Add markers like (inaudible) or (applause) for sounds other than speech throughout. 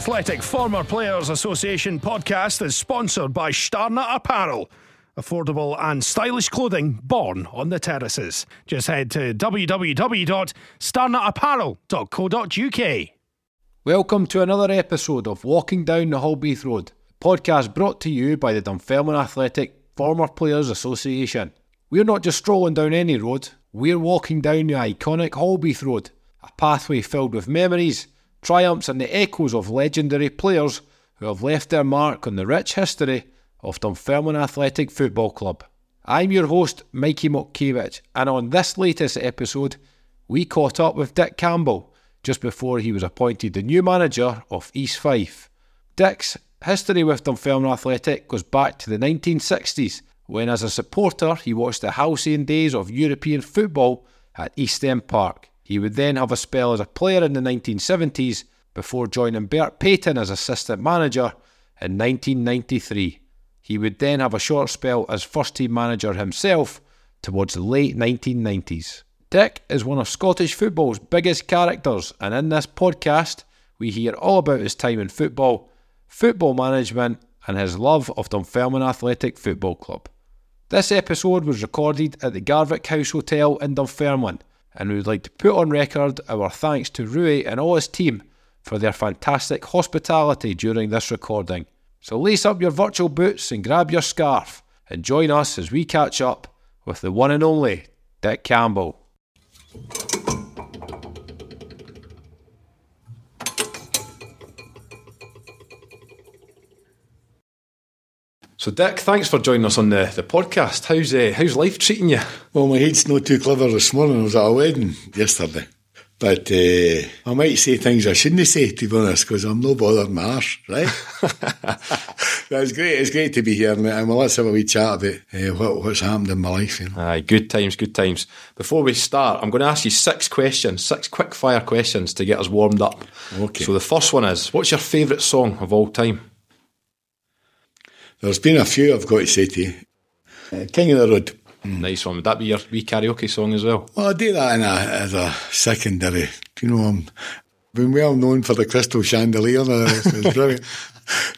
Athletic Former Players Association podcast is sponsored by Starnut Apparel. Affordable and stylish clothing born on the terraces. Just head to www.starnutapparel.co.uk. Welcome to another episode of Walking Down the Halbeath Road, podcast brought to you by the Dunfermline Athletic Former Players Association. We're not just strolling down any road, we're walking down the iconic Halbeath Road, a pathway filled with memories, triumphs, and the echoes of legendary players who have left their mark on the rich history of Dunfermline Athletic Football Club. I'm your host, Mikey Mokkiewicz, and on this latest episode, we caught up with Dick Campbell just before he was appointed the new manager of East Fife. Dick's history with Dunfermline Athletic goes back to the 1960s when, as a supporter, he watched the halcyon days of European football at East End Park. He would then have a spell as a player in the 1970s before joining Bert Paton as assistant manager in 1993. He would then have a short spell as first team manager himself towards the late 1990s. Dick is one of Scottish football's biggest characters, and in this podcast, we hear all about his time in football, football management, and his love of Dunfermline Athletic Football Club. This episode was recorded at the Garvock House Hotel in Dunfermline, and we would like to put on record our thanks to Rui and all his team for their fantastic hospitality during this recording. So lace up your virtual boots and grab your scarf and join us as we catch up with the one and only Dick Campbell. So, Dick, thanks for joining us on the, the podcast. How's uh, how's life treating you? Well, my head's not too clever this morning. I was at a wedding yesterday. But uh, I might say things I shouldn't say, to be honest, because I'm no bothered my arse, right? (laughs) That's great. It's great to be here, mate. And well, let's have a wee chat about uh, what, what's happened in my life. You know? Aye, good times, good times. Before we start, I'm going to ask you six questions, six quick fire questions to get us warmed up. Okay. So the first one is, what's your favourite song of all time? There's been a few I've got to say to you. Uh, King of the Road. Nice one. Would that be your wee karaoke song as well? Well, I do that in a, as a secondary. You know, I'm been well known for the crystal chandelier. (laughs) brilliant.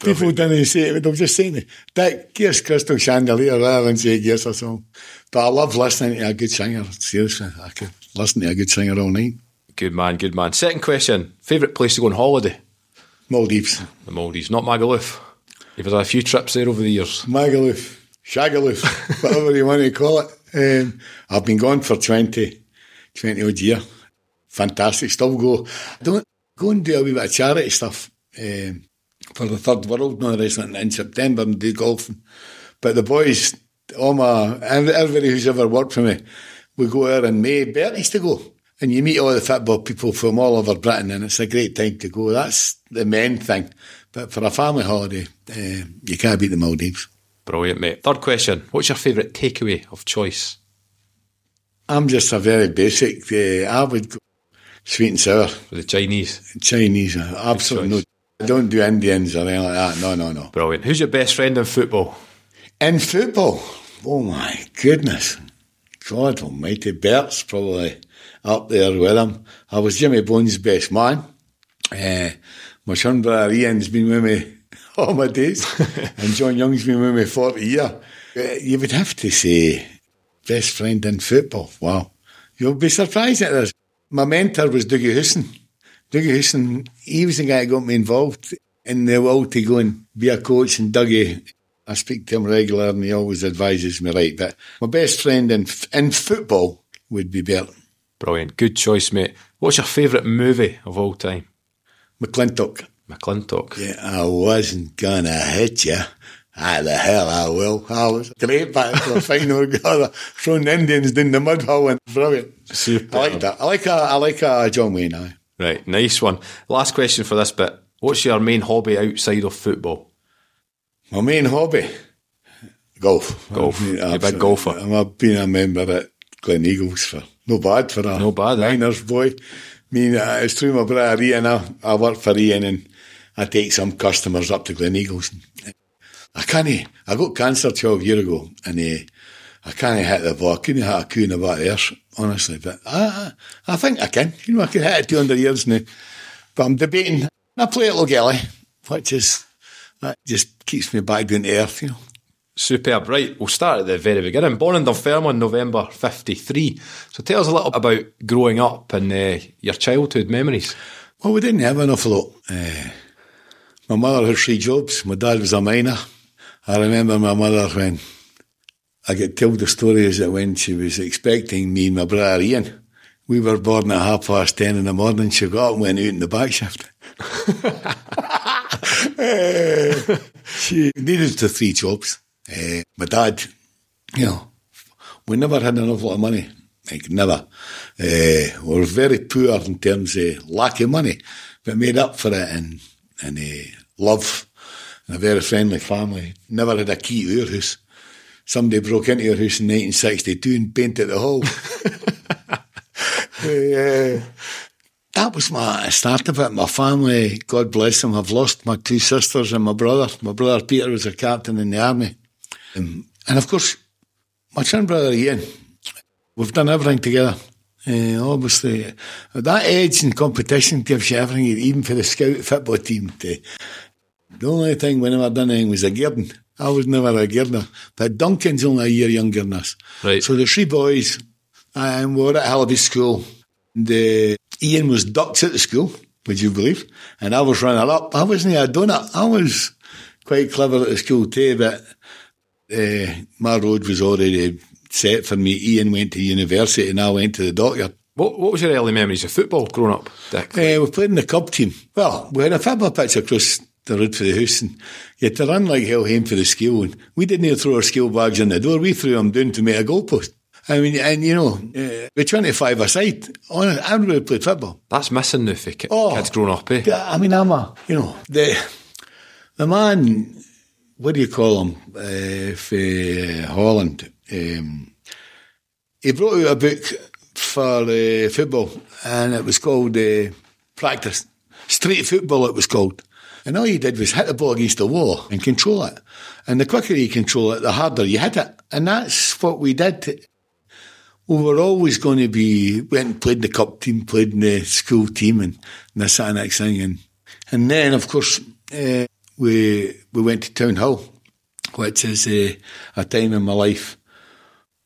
People didn't say it, but they'll just say to me, Dick, here's crystal chandelier rather than say, yes, a song. But I love listening to a good singer. Seriously, I could listen to a good singer all night. Good man, good man. Second question, favourite place to go on holiday? Maldives, The Maldives, not Magaluf. You've had a few trips there over the years. Magaluf, Shagaluf, (laughs) whatever you want to call it. Um, I've been gone for 20, 20 odd year. Fantastic. Still go. Don't go and do a wee bit of charity stuff um, for the third world, no wrestling in September and do golfing. But the boys, all my, everybody who's ever worked for me, we go there in May. Bert used to go. And you meet all the football people from all over Britain, and it's a great time to go. That's the main thing. But for a family holiday, uh, you can't beat the Maldives. Brilliant, mate. Third question, what's your favourite takeaway of choice? I'm just a very basic. Uh, I would go sweet and sour, For the Chinese. Chinese. uh, Absolutely no. I don't do Indians or anything like that. No, no, no. Brilliant. Who's your best friend in football? In football, oh my goodness, God Almighty, Bert's probably up there with him. I was Jimmy Bones' best man. Uh, my son brother Ian's been with me (laughs) all my days, (laughs) and John Young's been with me forty years. Uh, you would have to say best friend in football. Wow, you'll be surprised at this. My mentor was Dougie Houston. Dougie Houston, he was the guy that got me involved in the will to go and be a coach. And Dougie, I speak to him regular and he always advises me right. But my best friend in, in football would be Bert Brilliant. Good choice, mate. What's your favourite movie of all time? McLintock. McLintock. Yeah, I wasn't gonna hit you, Ah, the hell I will. I was great back to the final. (laughs) God, throwing the Indians down the mud hole and brilliant. Superb. I like that. I like a, I like a John Wayne. Aye. Right, nice one. Last question for this bit. What's your main hobby outside of football? My main hobby, golf. Golf. I've been You're a big golfer. I'm- I've been a member at Gleneagles for no bad for a No bad, eh? minors boy. I mean, uh, it's through my brother Ian. I, I work for Ian and I take some customers up to Gleneagles. I can't. I got cancer twelve years ago, and uh, I can't hit the ball. I couldn't hit a coo in the earth, honestly. But I, I, think I can. You know, I can hit it two hundred years now. But I'm debating. I play at Lochgelly, which is that just keeps me back down to earth. You know. Superb. Right, we'll start at the very beginning. Born in Dunfermline, November 53. So tell us a little about growing up and uh, your childhood memories. Well, we didn't have an awful lot. Uh, my mother had three jobs. My dad was a miner. I remember my mother when I get told the story is that when she was expecting me and my brother Ian, we were born at half past ten in the morning. She got up and went out in the back shift. Eh, (laughs) (laughs) she needed the three jobs. Uh, my dad, you know, we never had an awful lot of money. Like, never. Uh, we were very poor in terms of lack of money, but made up for it in, in uh, love and a very friendly family. Never had a key to our house. Somebody broke into our house in 1962 and painted the hall. Uh, (laughs) that was my start of it. My family, God bless them, I've lost my two sisters and my brother. My brother Peter was a captain in the army. Um, and of course, my twin brother Ian, we've done everything together. Uh, obviously, at that age in competition gives you everything, even for the scout football team. To, the only thing we never done anything was a Girden. I was never a Girder. But Duncan's only a year younger than us. Right. So the three boys, and we were at Halliby School. The Ian was ducked at the school, would you believe? And I was running up. I wasn't a donut. I was quite clever at the school too, but uh, my road was already set for me. Ian went to university and I went to the doctor. What, what was your early memories of football growing up, Dick? Uh, we played in the club team. Well, we had a football pitch across the road for the house and you had to run like hell home for the school. And we didn't even throw our school bags in the door. We threw them down to make a goalpost. I mean, and you know, uh, with 25 aside, honest, everybody played football. That's missing now for ki- Oh. kids growing up, eh? I mean, I'm a, you know, the the man, what do you call him, uh, for Holland? Um, he brought out a book for uh, football, and it was called uh, Practice. Street football, it was called. And all you did was hit the ball against the wall and control it. And the quicker you control it, the harder you hit it. And that's what we did we were always going to be went and played in the cup team, played in the school team, and, this that, and next thing, and and then of course uh, we we went to Townhill, which is uh, a time in my life.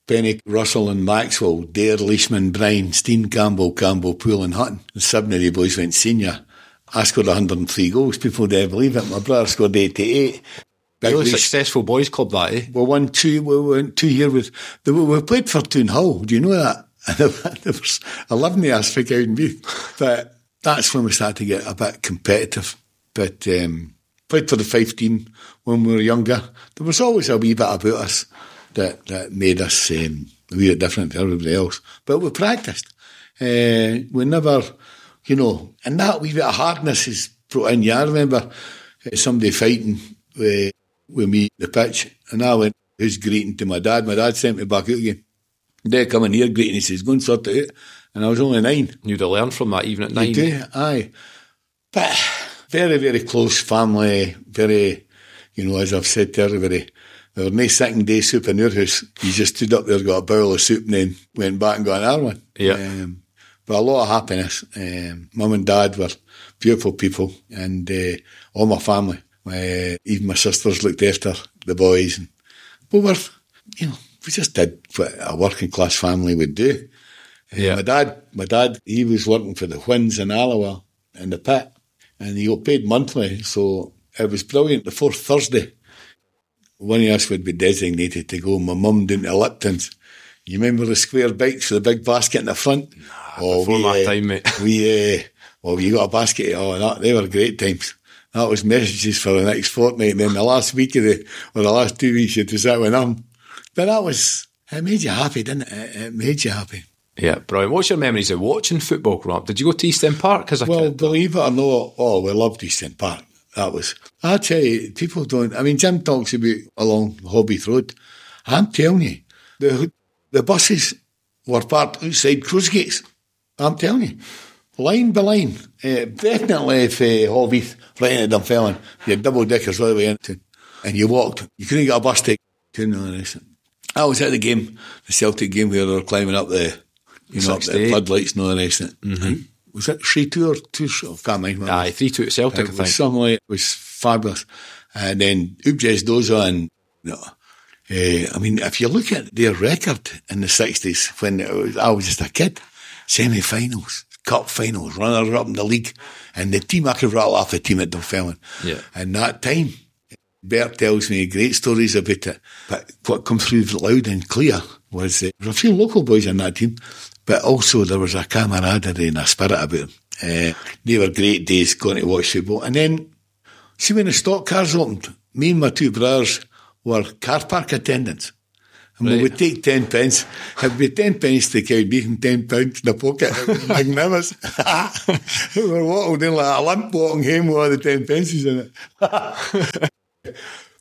Benny Russell and Maxwell, Dare, Leishman, Bryan, Steen, Campbell, Campbell, Poole and Hutton. The seven of the boys went senior. I scored 103 goals. People didn't believe it. My brother scored 88. Big Really successful boys club, that, eh? we won two. We went two here with. We played for Toon Hall. Do you know that? (laughs) And there was eleven of us for Cowdenbeath. But that's when we started to get a bit competitive. But um, played for the five team when we were younger. There was always a wee bit about us that that made us um, a wee bit different to everybody else. But we practiced. Uh, we never, you know, and that wee bit of hardness is brought in. Yeah, I remember uh, somebody fighting with, with me the pitch, and I went, who's greeting to my dad? My dad sent me back out again. They come in here greeting, he says, go and sort it out. And I was only nine. You'd have learned from that even at You nine. do, aye. But very, very close family, very, you know, as I've said to everybody, there were no second day soup in your house. You just stood up there, got a bowl of soup, and then went back and got another one. Yeah. Um, but a lot of happiness. Um, Mum and Dad were beautiful people, and uh, all my family, even my sisters looked after the boys. And we were, you know, we just did what a working class family would do. Uh, Yeah. My dad, my dad, he was working for the Whins in Alloa in the pit, and he got paid monthly. So it was brilliant. The fourth Thursday, one of us would be designated to go. My mum down to Lipton's. You remember the square bikes with the big basket in the front? Nah, oh, before my time, mate. We, uh, well, you got a basket. Oh, that, they were great times. That was messages for the next fortnight. And then the last week of the, or the last two weeks, you had to sit with them. But that was, it made you happy, didn't? It, it made you happy. Yeah, Brian, What's your memories of watching football growing up? Did you go to East End Park as a Well, kid? believe it or not, oh, we loved East End Park. That was, I tell you, people don't, I mean, Jim talks about along Halbeath Road. I'm telling you, the, the buses were parked outside cruise gates. I'm telling you, line by line. Uh, definitely if uh, Halbeath, right into Dunfermline, you had double deckers right the way into, and you walked. You couldn't get a bus ticket. I was at the game, the Celtic game where they were climbing up the, you know, the floodlights all the rest of it. Mm-hmm. Was it 3 2 or 2 I can't mind. Aye, 3 2 at Celtic, I It think. was something like, it was fabulous. And then Újpesti Dózsa and, you know, eh, I mean, if you look at their record in the 60s when it was, I was just a kid, semi-finals, cup finals, runners up in the league, and the team, I could rattle off the team at Dunfermline. Yeah. And that time, Bert tells me great stories about it. But what comes through loud and clear was uh, there were a few local boys in that team, but also there was a camaraderie and a spirit about them. Uh, they were great days going to watch football. And then, see when the stock cars opened, me and my two brothers were car park attendants. And we would take 10 pence. It'd be 10 pence to carry beef and 10 pounds in the pocket. It was magnificent. we were walking in like a limp walking home with all the 10 pences in it. (laughs)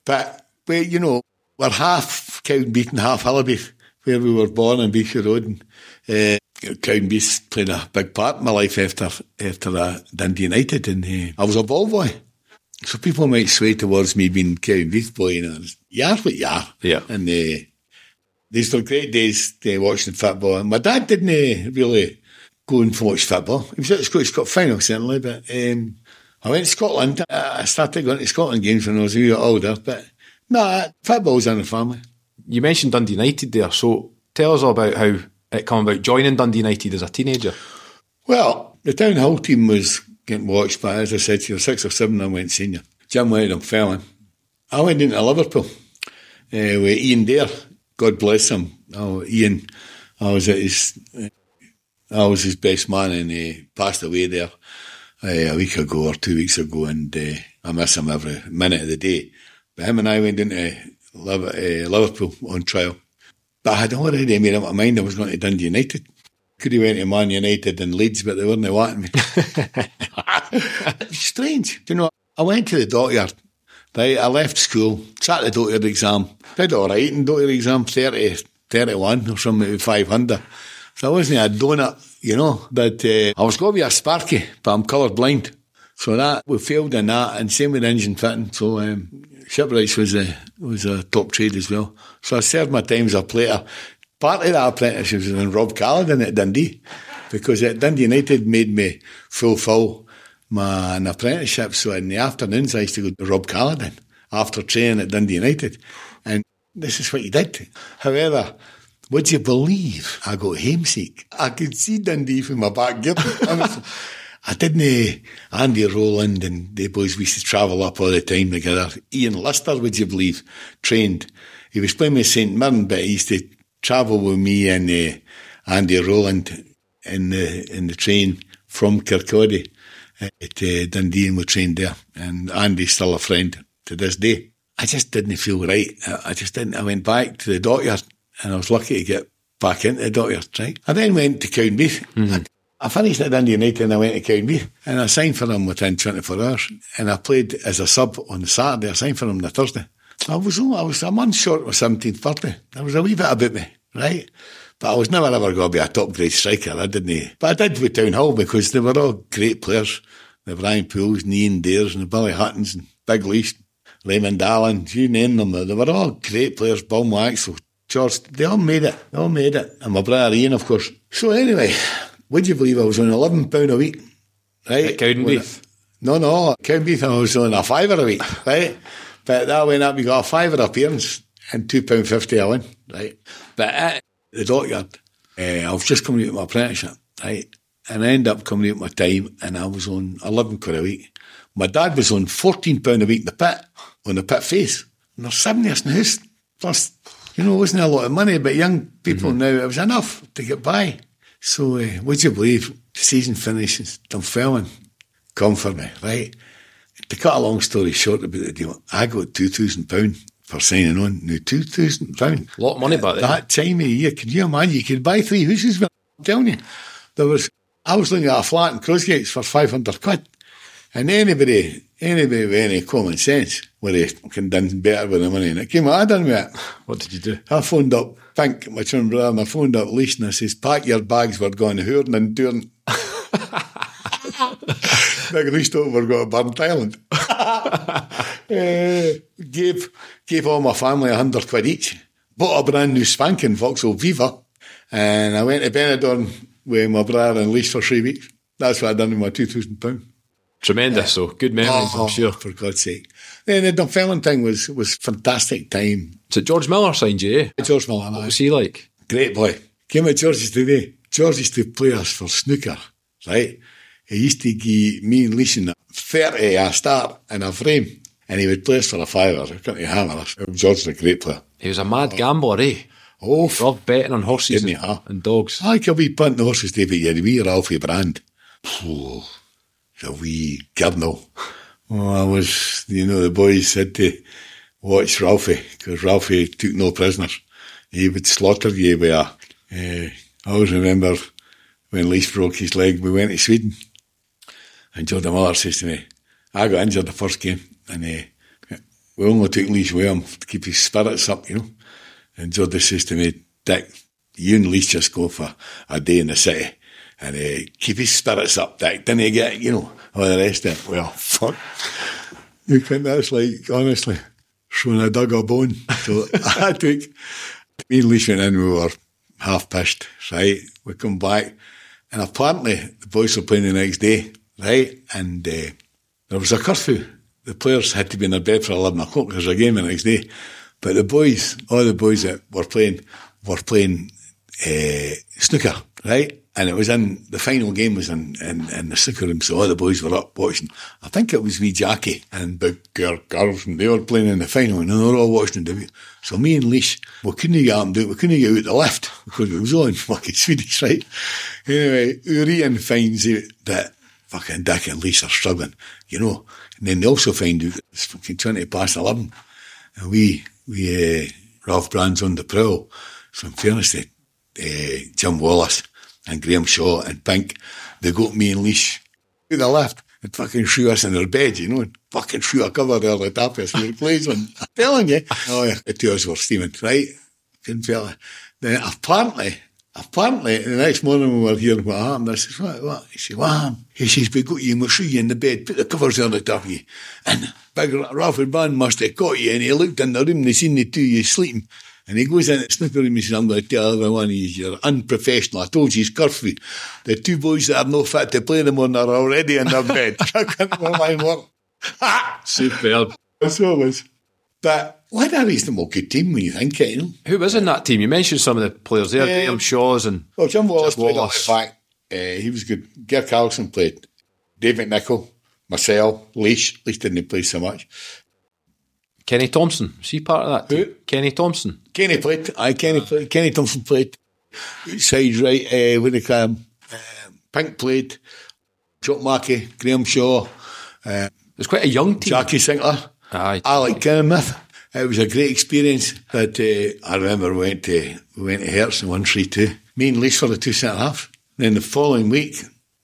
But, but you know, we're half Cowdenbeath and half Hill of Beath, where we were born in Beechey Road. And, uh, Cowdenbeath played a big part in my life after after uh, Dundee United, and uh, I was a ball boy. So people might sway towards me being Cowdenbeath boy, you know, you are what you are. Yeah. And uh, these were great days uh, watching football. And my dad didn't uh, really go and watch football. He was at the Scottish Cup final, certainly, but um, I went to Scotland. I started going to Scotland games when I was a year older, but no, football's in the family. You mentioned Dundee United there, so tell us all about how it came about joining Dundee United as a teenager. Well, the Townhill team was getting watched, but as I said to you, six or seven I went senior. Jim went and fell in. I went into Liverpool uh, with Ian Dare. God bless him. Oh, Ian, I was his, I was his best man, and he passed away there uh, a week ago or two weeks ago, and uh, I miss him every minute of the day. But him and I went into Liverpool on trial. But I had already made up my mind I was going to Dundee United. Could have went to Man United and Leeds, but they weren't wanting me. (laughs) Strange. Do you know, I went to the dockyard. Right, I left school, sat the dockyard exam, did all right in dockyard exam, 30, 31 or something, with 500. So I wasn't a donut, you know, but uh, I was going to be a Sparky, but I'm colour blind. So that, we failed in that, and same with engine fitting. So um, shipwrights was a, was a top trade as well. So I served my time as a player. Part of that apprenticeship was in Robb Caledon at Dundee, because at Dundee United made me fulfil my apprenticeship. So in the afternoons, I used to go to Robb Caledon after training at Dundee United. And this is what he did. However, would you believe I got homesick? I could see Dundee from my back garden. honestly. (laughs) I didn't, uh, Andy Rolland and the boys, we used to travel up all the time together. Ian Lister, would you believe, trained. He was playing with St. Mirren, but he used to travel with me and uh, Andy Rolland in the, in the train from Kirkcaldy at uh, Dundee and we trained there. And Andy's still a friend to this day. I just didn't feel right. I, just didn't. I went back to the doctor, and I was lucky to get back into the dockyard, right? I then went to Cowdenbeath. I, I finished at Dundee United and I went to Cowdenbeath and I signed for them within 24 hours. And I played as a sub on the Saturday. I signed for them on the Thursday. I was, I was a month short of 17th birthday. There was a wee bit about me, right? But I was never ever going to be a top grade striker. I didn't. But I did with Townhill because they were all great players. The Brian Pools, and Ian Dares, and the Billy Huttons, and Big Least, Raymond Allen, you name them. They were all great players. Bill Maxwell, George, they all made it. They all made it. And my brother Ian, of course. So anyway, would you believe I was on £11 a week? Right? At Cowdenbeath? No, no, at Cowdenbeath I was on a fiver a week, right? But that went up, you got a fiver appearance and £2.50 a win, right? But at the dockyard, uh, I was just coming out of my apprenticeship, right? And I ended up coming out my time and I was on 11 quid a week. My dad was on £14 a week in the pit, on the pit face. And there's seven years in the house. Plus, you know, it wasn't a lot of money, but young people now, it was enough to get by. So, uh, would you believe, the season finishes, Dunfermline come for me, right? to cut a long story short about the deal, I got £2,000 for signing on. Now, £2,000. A lot of money back then. That time of year, can you imagine? You could buy three houses with. I'm telling you. There was, I was looking at a flat in Crossgates for 500 quid. And anybody, anybody with any common sense would have done better with the money. And it came out, I done with it. What did you do? I phoned up Pink, my twin brother, and I phoned up Leash and I says, pack your bags, we're going to Hoorn and Durn. (laughs) Big Leash we were going to Burntisland. (laughs) Eh, gave, gave all my family a hundred quid each. Bought a brand new spanking Vauxhall Viva. And I went to Benidorm with my brother and Leash for three weeks. That's what I done with my £2,000. Tremendous, so good memories, I'm sure. For God's sake. Then the Dunfermline thing was, was fantastic time. So George Miller signed you, eh? George Miller, What was he like? Great boy. Came at George's today. George used to play us for snooker, right? He used to give me and Leeson 30 a start in a frame. And he would play us for a fiver. I couldn't hammer us. George was a great player. He was a mad gambler, eh? Oh, f- Loved betting on horses and, huh? and dogs. I could be punting the horses, David. You had a wee Ralphie Brand. Oh, a wee gurnal. Oh, I was, you know, the boys said to watch Ralphie, because Ralphie took no prisoners. He would slaughter you with a, uh, I always remember when Lees broke his leg, we went to Sweden. And Jordan Miller says to me, I got injured the first game, and uh, we only took Lees with him to keep his spirits up, you know. And Jordan says to me, Dick, you and Lees just go for a day in the city and uh, keep his spirits up, Dick. Didn't he get, you know, all the rest of it? Well, fuck. You think that's like, honestly, when I dug a bone. So (laughs) I took, me and Lees went in, we were half pissed, right? We come back, and apparently the boys were playing the next day, right? And uh, there was a curfew. The players had to be in their bed for 11 o'clock because there's a game the next day. But the boys, all the boys that were playing, were playing uh, snooker, right? And it was in, the final game was in, in, in the snooker room, so all the boys were up watching. I think it was wee Jackie and Big Girl Girls, and they were playing in the final, and they were all watching the So me and Leash, we couldn't get up and do it, we couldn't get out the left (laughs) because it was all in fucking (laughs) Swedish, right? Anyway, Urian finds out that fucking Dick and Leash are struggling, you know. And then they also find out it's fucking 20 past 11. And we, we, uh, Ralph Brand's on the prowl. So in fairness to uh, Jim Wallace and Graham Shaw and Pink, they got me and Leash to the left and fucking threw us in their bed, you know, and fucking threw a cover there the top of. We were. I'm telling you. Oh yeah, the two of us were steaming, right? Couldn't feel it. Then apparently, apparently, the next morning when we were hearing what happened. I said, what, what? He said, what happened? He says, we got you and we'll threw you in the bed, put the covers on the top of you. And Big Ralphie Brand must have caught you and he looked in the room and he seen the two of you sleeping. And he goes in snooker room and he says, I'm going to tell everyone he's you're unprofessional. I told you he's curfew. The two boys that are no fit to play them on are already in their bed. I can't mind what. Superb. So it was. But what a reasonable good team when you think it, you know. Who was in that team? You mentioned some of the players there, Yeah. Graham Shaw's and Well, Jim Wallace Jim played Wallace. the back. Uh, he was good. Ger Carlson played. David Nichol, Marcel, Leash. Leash didn't play so much. Kenny Thompson. Was he part of that? Who? Kenny Thompson. Kenny played. I Kenny played. Kenny Thompson played. Side right. Uh, what do you call him? Uh, Pink played. Chuck Mackey, Graham Shaw, It was quite a young team. Jackie Sinclair. Aye. Alec Kenneth. It was a great experience. But uh, I remember we went to we went to Hearts and won three two. Me and Leash for the two centre half. Then the following week,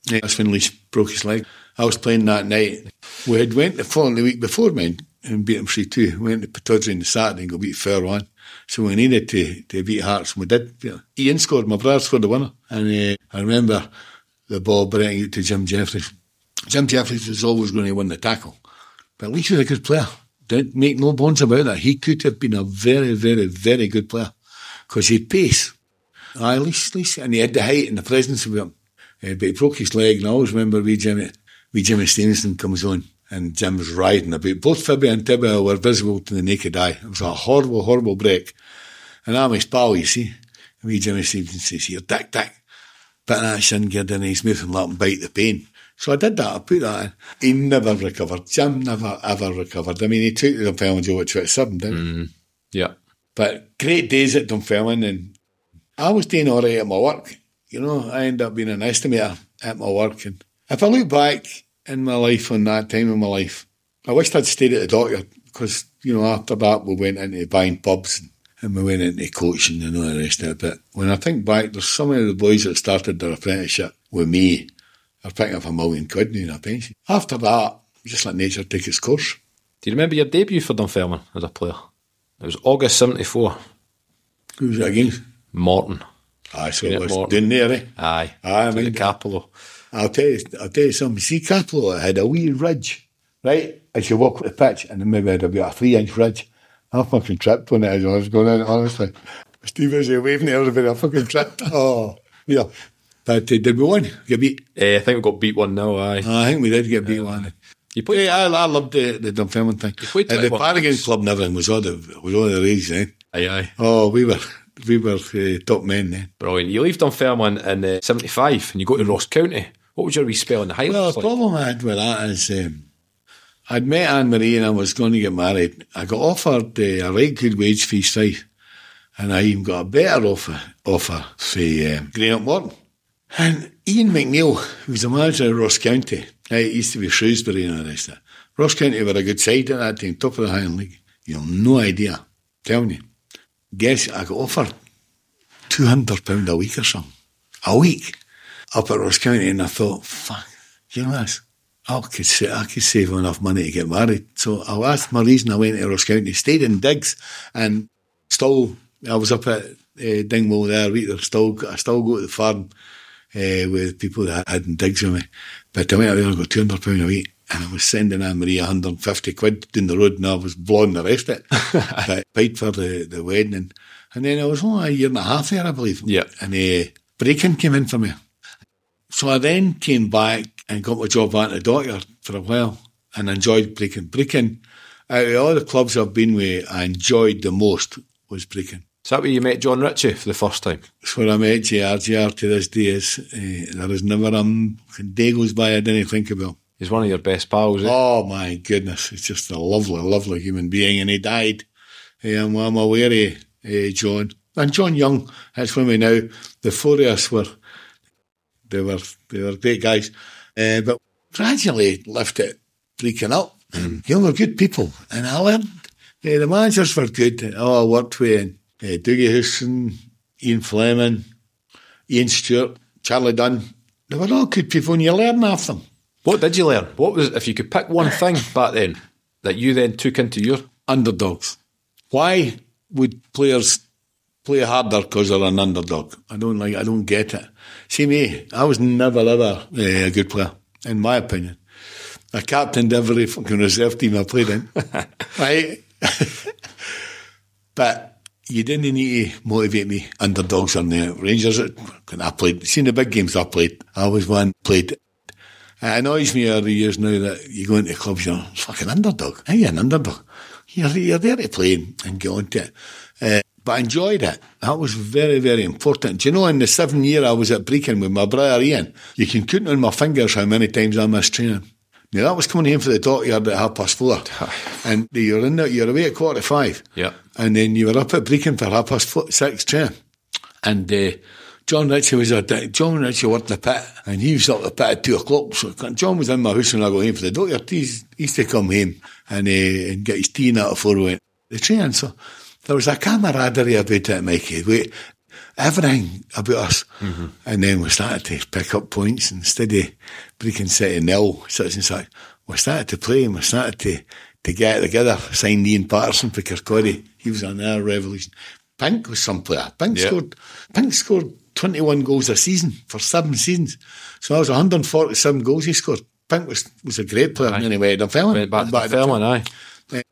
that's when Leash broke his leg. I was playing that night. We had went the following week before mine and beat him three two. We went to Pittodrie on the Saturday and got beat fair one. So we needed to, to beat Hearts and we did. Ian scored, my brother scored the winner. And uh, I remember the ball bringing it to Jim Jeffries. Jim Jeffries was always going to win the tackle. But at least he was a good player. Don't make no bones about that. He could have been a very, very, very good player. Because he pace. Aye, least, least, and he had the height and the presence of him. Uh, but he broke his leg, and I always remember we Jimmy, wee Jimmy Stevenson comes on, and Jim was riding about. Both Fibby and Tibby were visible to the naked eye. It was a horrible, horrible break. And I'm his pal, you see. And wee Jimmy Stevenson says, here, dick, dick. Put that shin guard in his mouth and let him bite the pain. So I did that, I put that in. He never recovered. Jim never, ever recovered. I mean, he took the Dunfermline Joe at 27, didn't he? Mm-hmm. Yeah. But great days at Dunfermline, and I was doing all right at my work. You know, I ended up being an estimator at my work. And if I look back in my life on that time in my life, I wished I'd stayed at the dockyard because, you know, after that we went into buying pubs and, and we went into coaching and all the rest of it. But when I think back, there's some of the boys that started their apprenticeship with me are picking up a million quid in a pension. After that, just let nature take its course. Do you remember your debut for Dunfermline as a player? It was August 74. Who's that against? Morton. Aye, so it was Morton. down there, eh? Aye. Aye, I mean- Cappielow. I'll tell you, I'll tell you something. See, Cappielow had a wee ridge, right? As you walk up the pitch, and then maybe I had about a three inch ridge. I fucking tripped on it as I was going in, honestly. Steve was there waving at everybody, I fucking tripped. (laughs) Oh, yeah. But uh, did we win? Get beat? Eh, I think we got beat one now. Aye. I think we did get beat one. You played. Yeah, I, I loved the, the Dunfermline thing. played And the 21 Paragon Club and everything was all the, was all the rage then. Aye, aye. Oh, we were, we were uh, top men then. Brilliant. You leave Dunfermline in uh, 75 and you go to Ross County. What was your wee spell in the Well, the like? problem I had with that is um, I'd met Anne Marie and I was going to get married. I got offered uh, a right good wage for his wife, and I even got a better offer offer for um, Greenock Morton. And Ian McNeil, who was the manager of Ross County, uh, it used to be Shrewsbury and all the rest of it. Ross County were a good side at that time, top of the Highland League. You have no idea. Telling you. Guess I got offered £200 a week or something. A week up at Ross County, and I thought, fuck, you know this? I could, sa- I could save enough money to get married. So I asked my reason I went to Ross County, stayed in Diggs, and still, I was up at uh, Dingwall there, right there, still, I still go to the farm uh, with people that had in Diggs with me. But I went out there, I got £200 a week, and I was sending Anne Marie 150 quid down the road, and I was blowing the rest of it. (laughs) but paid for the, the wedding. And, and then I was only a year and a half there, I believe. Yeah. And uh, Brechin came in for me. So I then came back and got my job at the dockyard for a while and enjoyed Brechin. Brechin, out of all the clubs I've been with, I enjoyed the most was Brechin. Is that where you met John Ritchie for the first time? It's where I met JR. JR to this day is, uh, there is never a day goes by I didn't think about. He's one of your best pals, eh? Oh my goodness, he's just a lovely, lovely human being, and he died. Eh, I'm, I'm aware of uh, John and John Young. That's when we now the four of us were they were they were great guys, uh, but gradually left it freaking up. You know, we're good people, and I learned. Uh, the managers were good. Oh, I worked with uh, Dougie Houston, Ian Fleming, Ian Stewart, Charlie Dunn. They were all good people, and you learn off them. What did you learn? What was if you could pick one thing (laughs) back then that you then took into your underdogs. Why would players play harder because they're an underdog? I don't like. I don't get it. See me, I was never ever uh, a good player, in my opinion. I captained every fucking reserve team I played in, (laughs) right? (laughs) but you didn't need to motivate me. Underdogs on the Rangers. I played, seen the big games I played. I was one played. It annoys me over the years now that you go into clubs, you're fucking underdog. How you an underdog? You're, you're there to play and get on to it. Uh, but I enjoyed it. That was very, very important. Do you know, in the seven year I was at Brechin with my brother Ian, you can count on my fingers how many times I missed training. Now that was coming in for the dockyard at half past four. (sighs) and you're in there, you're away at quarter to five. Yeah. And then you were up at Brechin for half past four, six training. And uh, John Ritchie was a John Ritchie worked the pit, and he was up the pit at two o'clock. So John was in my house when I go home for the doctor. He used to come home and uh, and get his tea that before we went the training. So there was a camaraderie about it, Mikey. We, everything about us, mm-hmm. and then we started to pick up points instead of breaking set of nil, such and such. We started to play and we started to to get together. Signed Ian Patterson for Kirkcaldy. He was on our revolution. Pink was some player. Pink Yeah. scored. Pink scored 21 goals a season for seven seasons. So that was 147 goals he scored. Pink was, was a great player Aye. anyway. Dunfermline. went back to Back Dunfermline, aye. but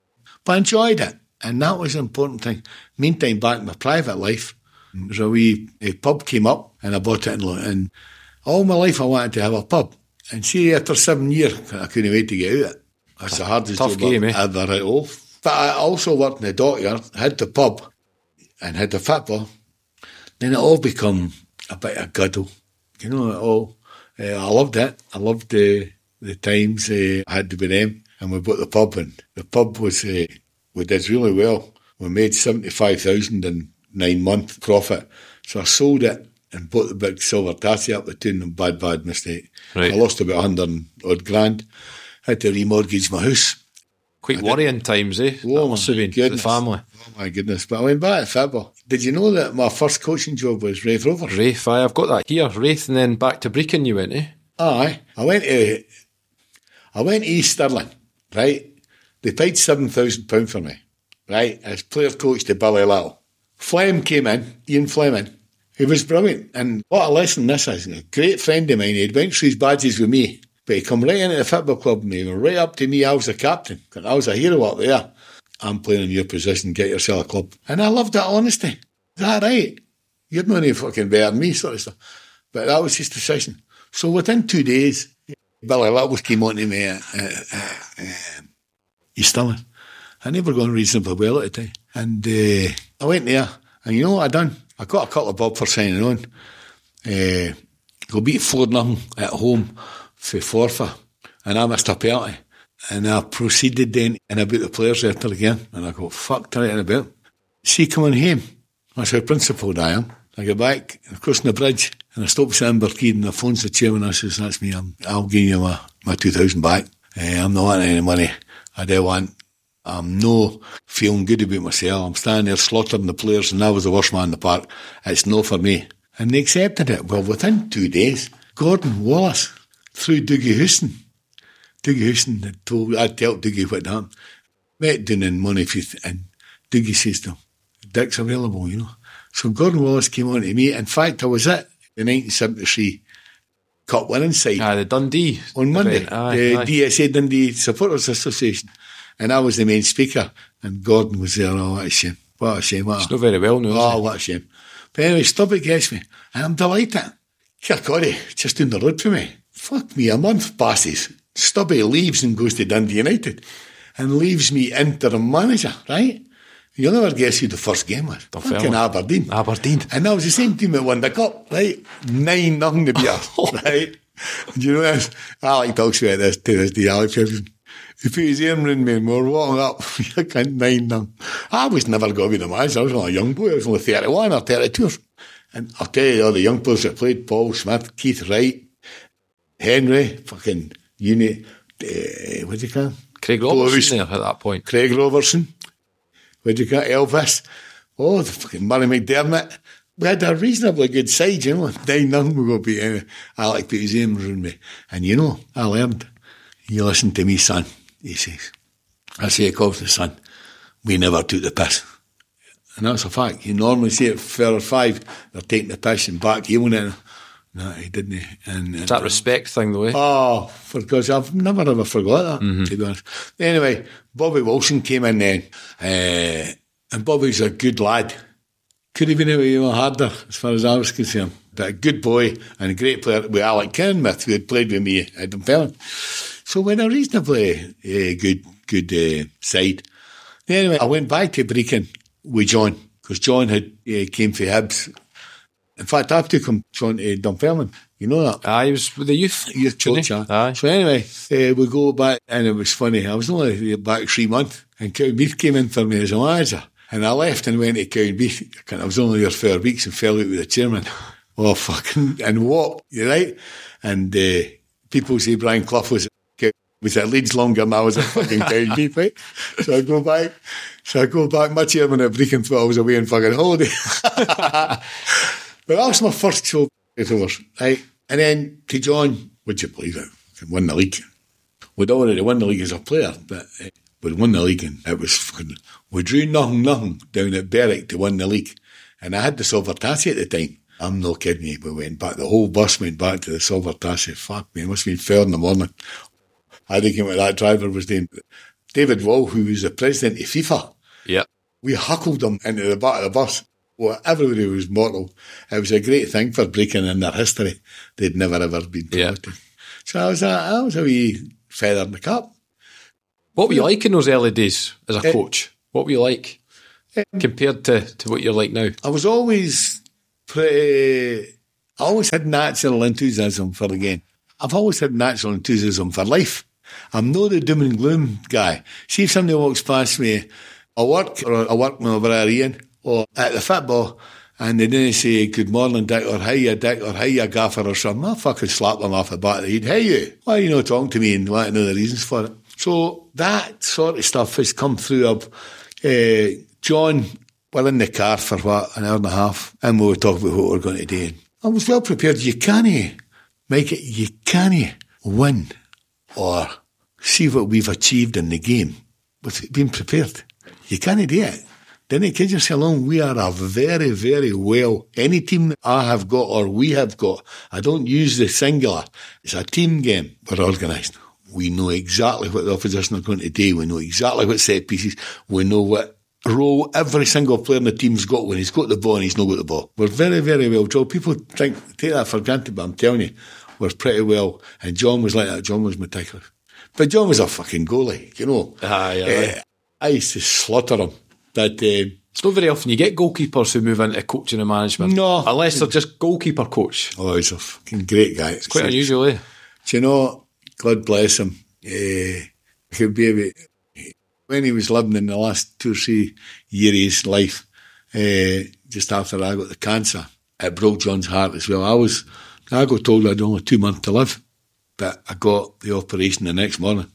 I enjoyed it. And that was an important thing. Meantime, back in my private life, there's a wee a pub came up and I bought it and, and all my life I wanted to have a pub. And see, after seven years, I couldn't wait to get out of it. That's the hardest Tough job game, eh? Ever had all. But I also worked in the dockyard, had the pub and had the football. Then it all become a bit of guddle. You know, it all. Uh, I loved it. I loved the the times uh, I had to be them. And we bought the pub, and the pub was uh, we did really well. We made seventy five thousand in nine month profit. So I sold it and bought the big silver Tassie up the tune. and Bad, bad mistake. Right. I lost about hundred odd grand. Had to remortgage my house. Quite worrying times, eh? Oh, that must have been for the family. Oh my goodness. But I went back to football. Did you know that my first coaching job was Raith Rovers? Raith, aye, I've got that here. Raith and then back to Brechin you went, eh? Aye. I went to I went to East Stirling, right? They paid seven thousand pounds for me, right? As player coach to Billy Little. Flem came in, Ian Fleming. He was brilliant. And what a lesson this is. A great friend of mine, he'd went through his badges with me. But he come right into the football club and he went right up to me, I was the captain. I was a hero up there. I'm playing in your position, get yourself a club. And I loved that honesty. Is that right? You're not any fucking better than me, sort of stuff. But that was his decision. So within two days, Billy Little came on to me at, at, at, Stirling. And they were going reasonably well at the time. And uh, I went there, and you know what I done? I got a couple of bob for signing on. Uh, go beat 4 nothing at home for Forfar, and I missed a penalty. And I proceeded then and about the players after again, and I go, fuck, turn it about. See, coming home, that's how principled I am. I get back, crossing the bridge, and I stop Sam Burkeed and I phones the chairman. I says, That's me, I'm, I'll give you my, my 2000 back. Eh, I'm not wanting any money. I don't want, I'm no feeling good about myself. I'm standing there slaughtering the players, and I was the worst man in the park. It's no for me. And they accepted it. Well, within two days, Gordon Wallace, through Dougie Houston, Dougie Houston had told, I told Dougie what happened. Met down in Monifieth, and Dougie says to him, Dick's available, you know. So Gordon Wallace came on to me. In fact, I was at the 1973 Cup winning side Aye, the Dundee. on Monday, aye, the aye. DSA Dundee Supporters Association. And I was the main speaker, and Gordon was there. Oh, what a shame. What a shame. What a, It's not very well now, is Oh, what a shame. But anyway, Stubbitt gets me, and I'm delighted. Kirkcaldy, just down the road for me. Fuck me, a month passes. Stubby leaves and goes to Dundee United and leaves me interim manager, right? You'll never guess who the first game was. Fucking Aberdeen. Aberdeen. And that was the same team that won the cup, right? Nine nothing to beat us, right? Do you know this? Alec talks about this to this day, Alex Ferguson. He put his arm around me and we were walking up, I can't nine nothing. I was never going to be the manager. I was only a young boy. I was only 31 or 32. And I'll tell you, all the young players that played, Paul Smith, Keith Wright, Henry, fucking Uni, uh, what do you call him? Craig Robertson there at that point. Craig Robertson, do you it? Elvis, oh, the fucking Murray McDermott. We had a reasonably good side, you know. Nine nothing we go beat uh, Alec arms around me. And you know, I learned. You listen to me, son, he says. I say, calls the son, we never took the piss. And that's a fact. You normally see it four or five, they're taking the piss and back heeling it. No, he didn't. And, It's that respect thing, though, eh? Oh, for because I've never ever forgot that, to be honest. Anyway, Bobby Wilson came in then, uh, and Bobby's a good lad. Could have been more harder as far as I was concerned. But a good boy and a great player with Alec Kenneth, who had played with me at Dunfermline. So we had a reasonably uh, good good uh, side. Anyway, I went back to Brechin with John, because John had uh, came for Hibs. In fact, I took him, John, to Dunfermline. You know that? Aye, he was with the youth. youth coach. aye. So anyway, uh, we go back, and it was funny. I was only back three months, and Cowdenbeath came in for me as a manager. And I left and went to Cowdenbeath. I was only there four weeks and fell out with the chairman. (laughs) Oh, fucking, and what? You right? And uh, people say Brian Clough was was at Leeds longer than I was at fucking Cowdenbeath, right? (laughs) So I go back. So I go back. My chairman at thought I was away on fucking holiday. (laughs) but that was my first show Overs, right? And then to John, would you believe it? Won the league. We'd already won the league as a player, but uh, we'd won the league and it was fucking, we drew nothing, nothing down at Berwick to win the league. And I had the Silver Tassie at the time. I'm not kidding you. We went back, the whole bus went back to the Silver Tassie. Fuck me, it must have been fair in the morning. I think what that driver was doing. David Will, who was the president of FIFA, Yeah. we huckled them into the back of the bus. Well, everybody was mortal. It was a great thing for Brechin in their history. They'd never ever been Yeah. promoted. So I was a, I was a wee feather in the cap. What were you like in those early days as a Eh, coach? What were you like compared to, to what you're like now? I was always pretty, I always had natural enthusiasm for the game. I've always had natural enthusiasm for life. I'm not the doom and gloom guy. See if somebody walks past me I work or I work with my brother Ian or at the football and they didn't say good morning Dick or hiya Dick or hiya Gaffer or something, I'll fucking slap them off the back of the head. Hey you, why are you not talking to me and want to know the reasons for it? So that sort of stuff has come through. Of, uh, John, we're in the car for what, an hour and a half, and we were talking about what we're going to do. I was well prepared. You can't make it, you can't win or see what we've achieved in the game without being prepared. You can't do it. Then it kid yourself along. We are a very, very well, any team I have got or we have got, I don't use the singular. It's a team game. We're organised. We know exactly what the opposition are going to do. We know exactly what set pieces. We know what role every single player in the team's got when he's got the ball and he's not got the ball. We're very, very well drilled. People think, take that for granted, but I'm telling you, we're pretty well. And John was like that. John was meticulous. But John was a fucking goalie, you know. Ah, yeah, right. I used to slaughter him. But uh, It's not very often you get goalkeepers who move into coaching and management. No. Unless they're just goalkeeper coach. oh, he's a fucking great guy. It's Quite unusual, eh? Do you know, God bless him, uh, he'll be about, when he was living in the last two or three years of his life, uh, just after I got the cancer, it broke John's heart as well. I was, I got told I had only two months to live, but I got the operation the next morning.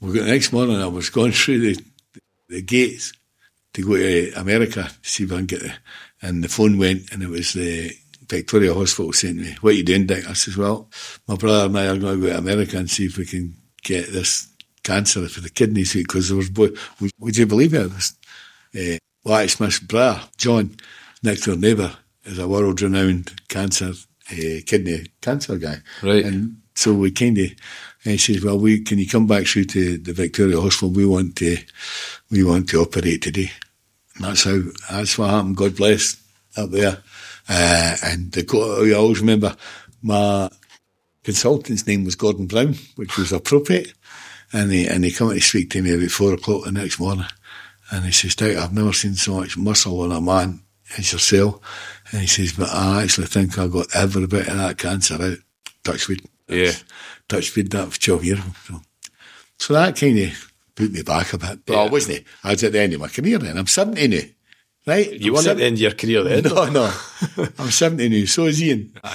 We got the next morning, I was (laughs) going through the, the gates to go to America to see if I can get the, and the phone went and it was the Victoria Hospital saying to me, what are you doing, Dick? I says, well, my brother and I are going to go to America and see if we can get this cancer for the kidneys because there was, boy, would, would you believe it? This, uh, Wyatt Smith's brother, John, next door neighbour, is a world renowned cancer, uh, kidney cancer guy. Right. And so we kind of, and he says, well, we, can you come back through to the Victoria Hospital? We want to, we want to operate today. That's how, that's what happened. God bless up there. Uh, and the, I always remember my consultant's name was Gordon Brown, which was appropriate. And he, and he come to speak to me about four o'clock the next morning. And he says, Dick, I've never seen so much muscle on a man as yourself. And he says, but I actually think I got every bit of that cancer out. Touch wood. Yeah. Touch wood, that was 12 years. So, so that kind of put me back a bit. But I wasn't. I was at the end of my career then. I'm 70 now. Right? You I'm won at 70 the end of your career then. no, no. I'm 70 now, so is Ian. (laughs) um,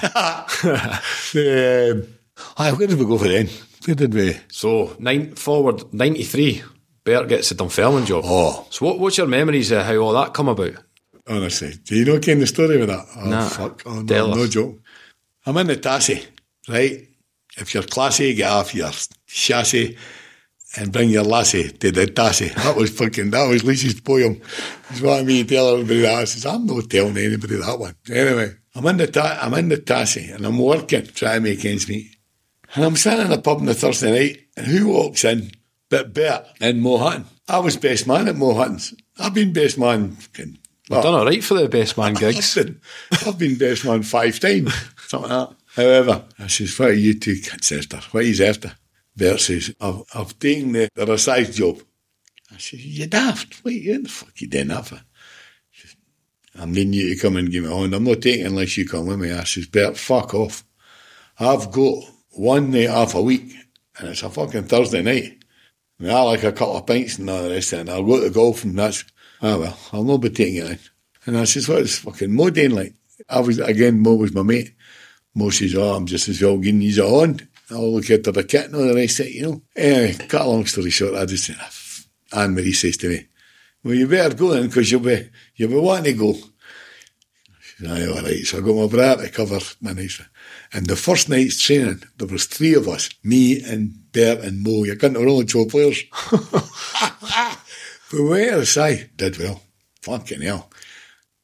aye, where did we go for then? Where did we? So, nine, forward 93, Bert gets the Dunfermline job. Oh. So, what, what's your memories of how all that come about? Honestly, do you know ken the story with that? Oh, Nah. fuck. Oh, no, no joke. I'm in the taxi, right? If you're classy, get off your chassis and bring your lassie to the taxi. (laughs) That was fucking, that was Lisa's poem. He's wanting me to tell everybody that. I says, I'm not telling anybody that one. Anyway, I'm in the, ta- I'm in the taxi and I'm working, trying to make ends meet. And I'm sitting in a pub on a Thursday night, and who walks in? But Bert in Mo Hutton. I was best man at Mo Hutton's. I've been best man. fucking- You've done all right for the best man (laughs) gigs. I've been, I've been best man five times, something like that. However, I says, what are you two kids after? What are you after? Bert says, I've, I've taken the, the resize job. I says, you daft. What you, the fuck you that for? He says, I'm needing you to come and give me a hand. I'm not taking it unless you come with me. I says, Bert, fuck off. I've got one night off a week, and it's a fucking Thursday night. And I like a couple of pints and all the rest of it, and I'll go to golf, and that's, ah well, I'll not be taking it in. And I says, what is fucking Mo doing like? I was, again, Mo was my mate. Mo says, oh, I'm just as well getting these on. I'll look after the kit and all the rest of it, you know. Anyway, cut a long story short, I just said, Anne Marie says to me, well, you better go then, because you'll be, you'll be wanting to go. She said, aye, all right. So I got my brother to cover my nights. And the first night's training, there was three of us, me and Bert and Mo. You're going to only two players. (laughs) but we went to did well. Fucking hell.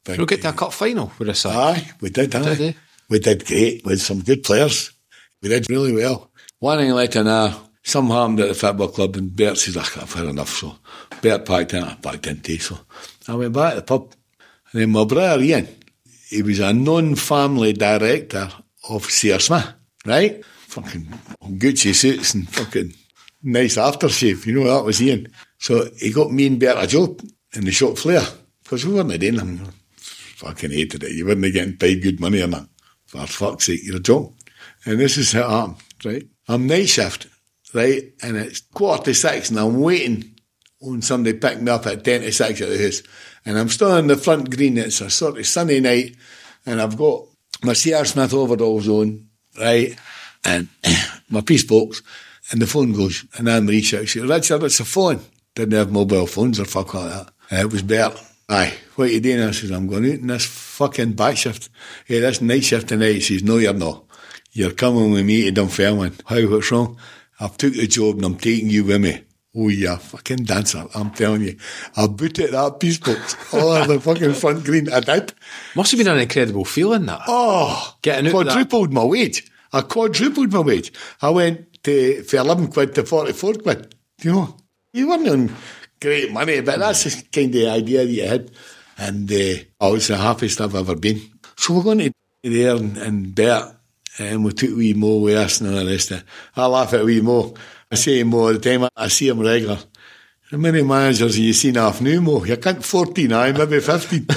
Big, You'll get to a cup final with side. Aye, we did, aye. Did you? We did great with some good players. We did really well. One thing led to another. Some happened at the football club and Bert says, "Ah, I've had enough. So Bert packed in, I packed in too. So I went back to the pub. And then my brother Ian, he was a non-family director of C.R. Smith, right? Fucking Gucci suits and fucking nice aftershave. You know, that was Ian. So he got me and Bert a job in the shop floor because we weren't doing them. Fucking hated it. You weren't getting paid good money on that. For fuck's sake, you're a job. And this is how it happened, right? I'm night shift, right? And it's quarter to six and I'm waiting on somebody picking me up at 10 to 6 at the house. And I'm still in the front green. It's a sort of sunny night. And I've got my C.R. Smith overalls on, right? And (coughs) my peace box. and the phone goes, and Anne-Marie shouts, Richard, it's a phone. Didn't have mobile phones or fuck like that. Uh, it was Bert. Aye, what are you doing? I says, I'm going out in this fucking back shift. Hey, this night shift tonight. He says, no, you're not. You're coming with me to Dunfermline. How, what's wrong? I've took the job and I'm taking you with me. Oh, yeah, fucking dancer. I'm telling you. I booted that piece box all over the fucking front green. I did. Must have been an incredible feeling that. Oh, Getting quadrupled my wage. I quadrupled my wage. I went to, for 11 quid to 44 quid. You know, you weren't on great money, but that's the kind of idea that you had. And uh, I was the happiest I've ever been. So we're going to there and, and Bert, and we took wee Mo with us and all the rest of it. I laugh at wee Mo. I say to Mo all the time, I see him regular. How many managers have you seen half new, Mo? You can't 14, I maybe 15. (laughs)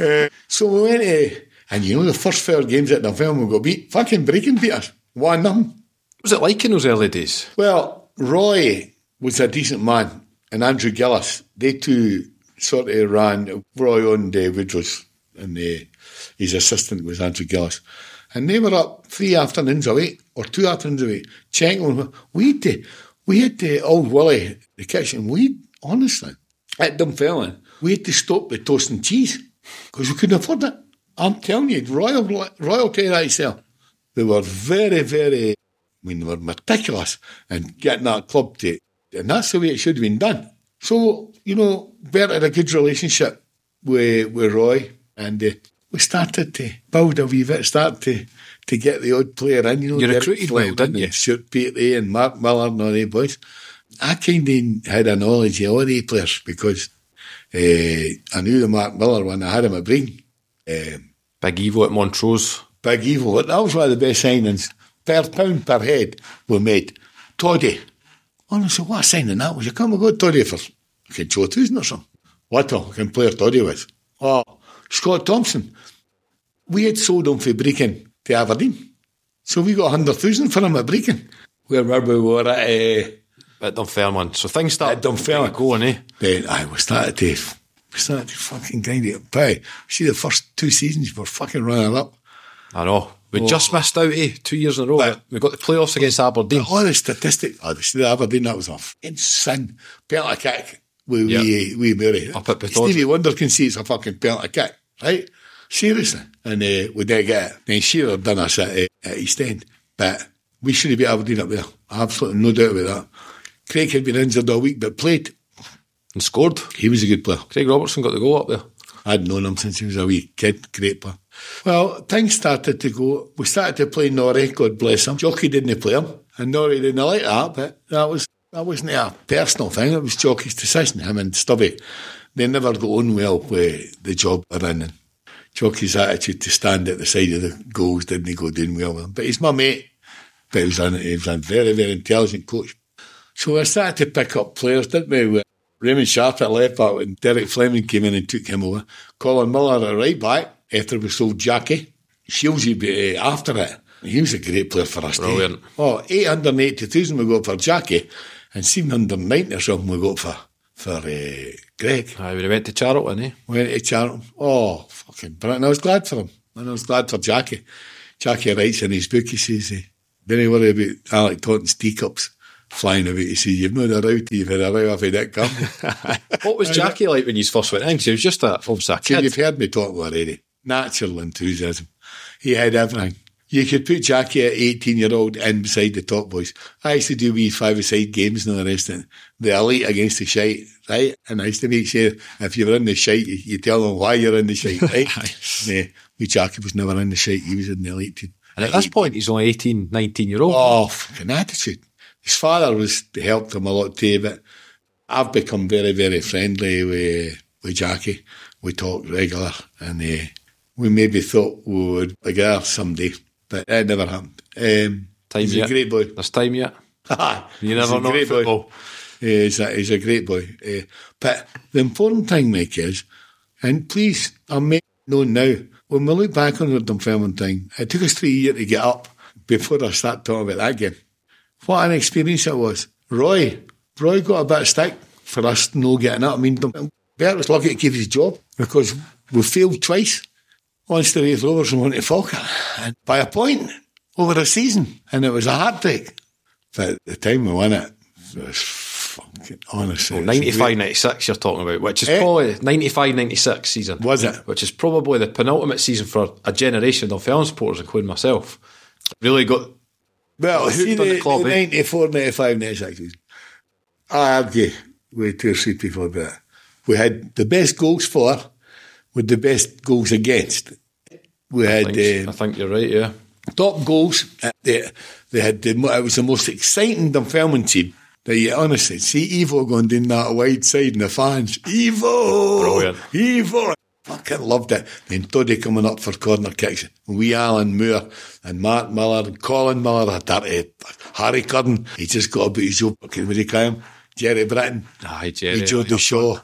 Uh, so we went to, and you know, the first four games at the film we got beat, fucking Brechin beat us. One nothing. What was it like in those early days? Well, Roy was a decent man, and Andrew Gillis, they two sort of ran. Roy owned uh, Woodrow's, and uh, his assistant was Andrew Gillis. And they were up three afternoons away, or two afternoons away, checking on. We had to, we had to, old Willie, the kitchen, we, honestly, at Dunfermline, we had to stop the toast and cheese because we couldn't afford it. I'm telling you, Royal, royalty that yourself. They were very, very, I mean, they were meticulous in getting that club to, and that's the way it should have been done. So, you know, Bert had a good relationship with, with Roy, and uh, we started to build a wee bit, start to, to get the odd player in, you know. You recruited well, didn't you? Stuart Petrie and Mark Miller and all these boys. I kind of had a knowledge of all these players because uh, I knew the Mark Miller one. I had him at Breen. Um, Big Evo at Montrose. Big Evil. That was one of the best signings. Per pound per head we made. Toddy. Honestly, what a signing that was. You come and go Toddy for fucking 2,000 or something. What a fucking player Toddy was. Oh, Scott Thompson. We had sold him for Brechin to Aberdeen. So we got 100,000 for him at Brechin. Where were we? We were at, uh, At Dunfermline. So things started At Dunfermline. going, eh? then I was started to, we started to fucking grind it up. See the first two seasons were fucking running up. I know. We just missed out, eh? Two years in a row. But- we got the playoffs against Aberdeen. All the statistics, oh, the the Aberdeen, that was a fucking sin. Penalty kick with Yeah. wee, wee Murray. Up at Pittodrie. Stevie Wonder can see it's a fucking penalty kick, right? Seriously. And uh, we didn't get it. Then Shearer done us at, uh, at East End. But we should have beat Aberdeen up there. Absolutely no doubt about that. Craig had been injured all week, but played. And scored. He was a good player. Craig Robertson got the goal up there. I'd known him since he was a wee kid, great player. Well, things started to go. We started to play Norrie, God bless him. Jockey didn't play him, and Norrie didn't like that, but that was that wasn't a personal thing. It was Jockey's decision. Him and Stubby, they never got on well with the job they're in. And Jockey's attitude to stand at the side of the goals didn't go down well with him. But he's my mate. But he was, a, he was a very, very intelligent coach. So I started to pick up players, didn't we? With Raymond Sharp at left back when Derek Fleming came in and took him over. Colin Miller at right back after we sold Jackie. Shieldsy uh, after it. He was a great player for us. too. Brilliant. Oh, 880,000 we got for Jackie and 790 or something we got for, for uh, Greg. Aye, we went to Charlton, eh? Went to Charlton. Oh, fucking brilliant. I was glad for him. And I was glad for Jackie. Jackie writes in his book, he says, eh, don't worry about Alec Taunton's teacups flying about. He says, you've not a row till you've had a row off of Dick Campbell. (laughs) What was Jackie like when you first went in? 'Cause he was just a, obviously a kid. you've heard me talk already. Natural enthusiasm. He had everything. You could put Jackie at 18 year old in beside the top boys. I used to do wee five-a-side games and all the rest of it. The elite against the shite, right? And I used to make sure if you were in the shite, you, you tell them why you're in the shite, right? (laughs) yeah, wee Jackie was never in the shite. He was in the elite team. And at this point, he's only 18, 19 year old. Oh, fucking attitude. His father was helped him a lot too, but I've become very, very friendly with, with Jackie. We talk regular and uh, we maybe thought we would agree someday, but that never happened. Um, Time he's yet. a great boy. This time yet. (laughs) You He's never a know great boy. football. Yeah, he's, a, he's a great boy. Uh, but the important thing, Mike, is, and please, I'm making known now, when we look back on the Dunfermline thing, it took us three years to get up before I start talking about that game. What an experience it was. Roy, Roy got a bit of stick for us no getting up. I mean, Bert was lucky to keep his job because we failed twice. Once to Raith Rovers and one to Falkirk. By a point over a season. And it was a heartbreak. But the time we won it, it was fucking honestly. Well, 95 96 you're talking about, which is Eh? probably 95 96 season. Was it? Which is probably the penultimate season for a generation of film supporters, including myself. Really got. Well, see the, the club, the eh? 94, 95, 96 season. I argue with two or three people about it. We had the best goals for with the best goals against. We I had think, uh, I think you're right, yeah. top goals. uh, They, they had the, it was the most exciting Dunfermline team. That you honestly see Evo going down that wide side and the fans. Evo! Brilliant. Evo! Fucking loved it. Then Toddy coming up for corner kicks. We Alan Moore and Mark Miller and Colin Miller. That, Harry Curran. He just got about his own. What do you call him? Gerry Britton. Aye, Gerry. Joe Shaw.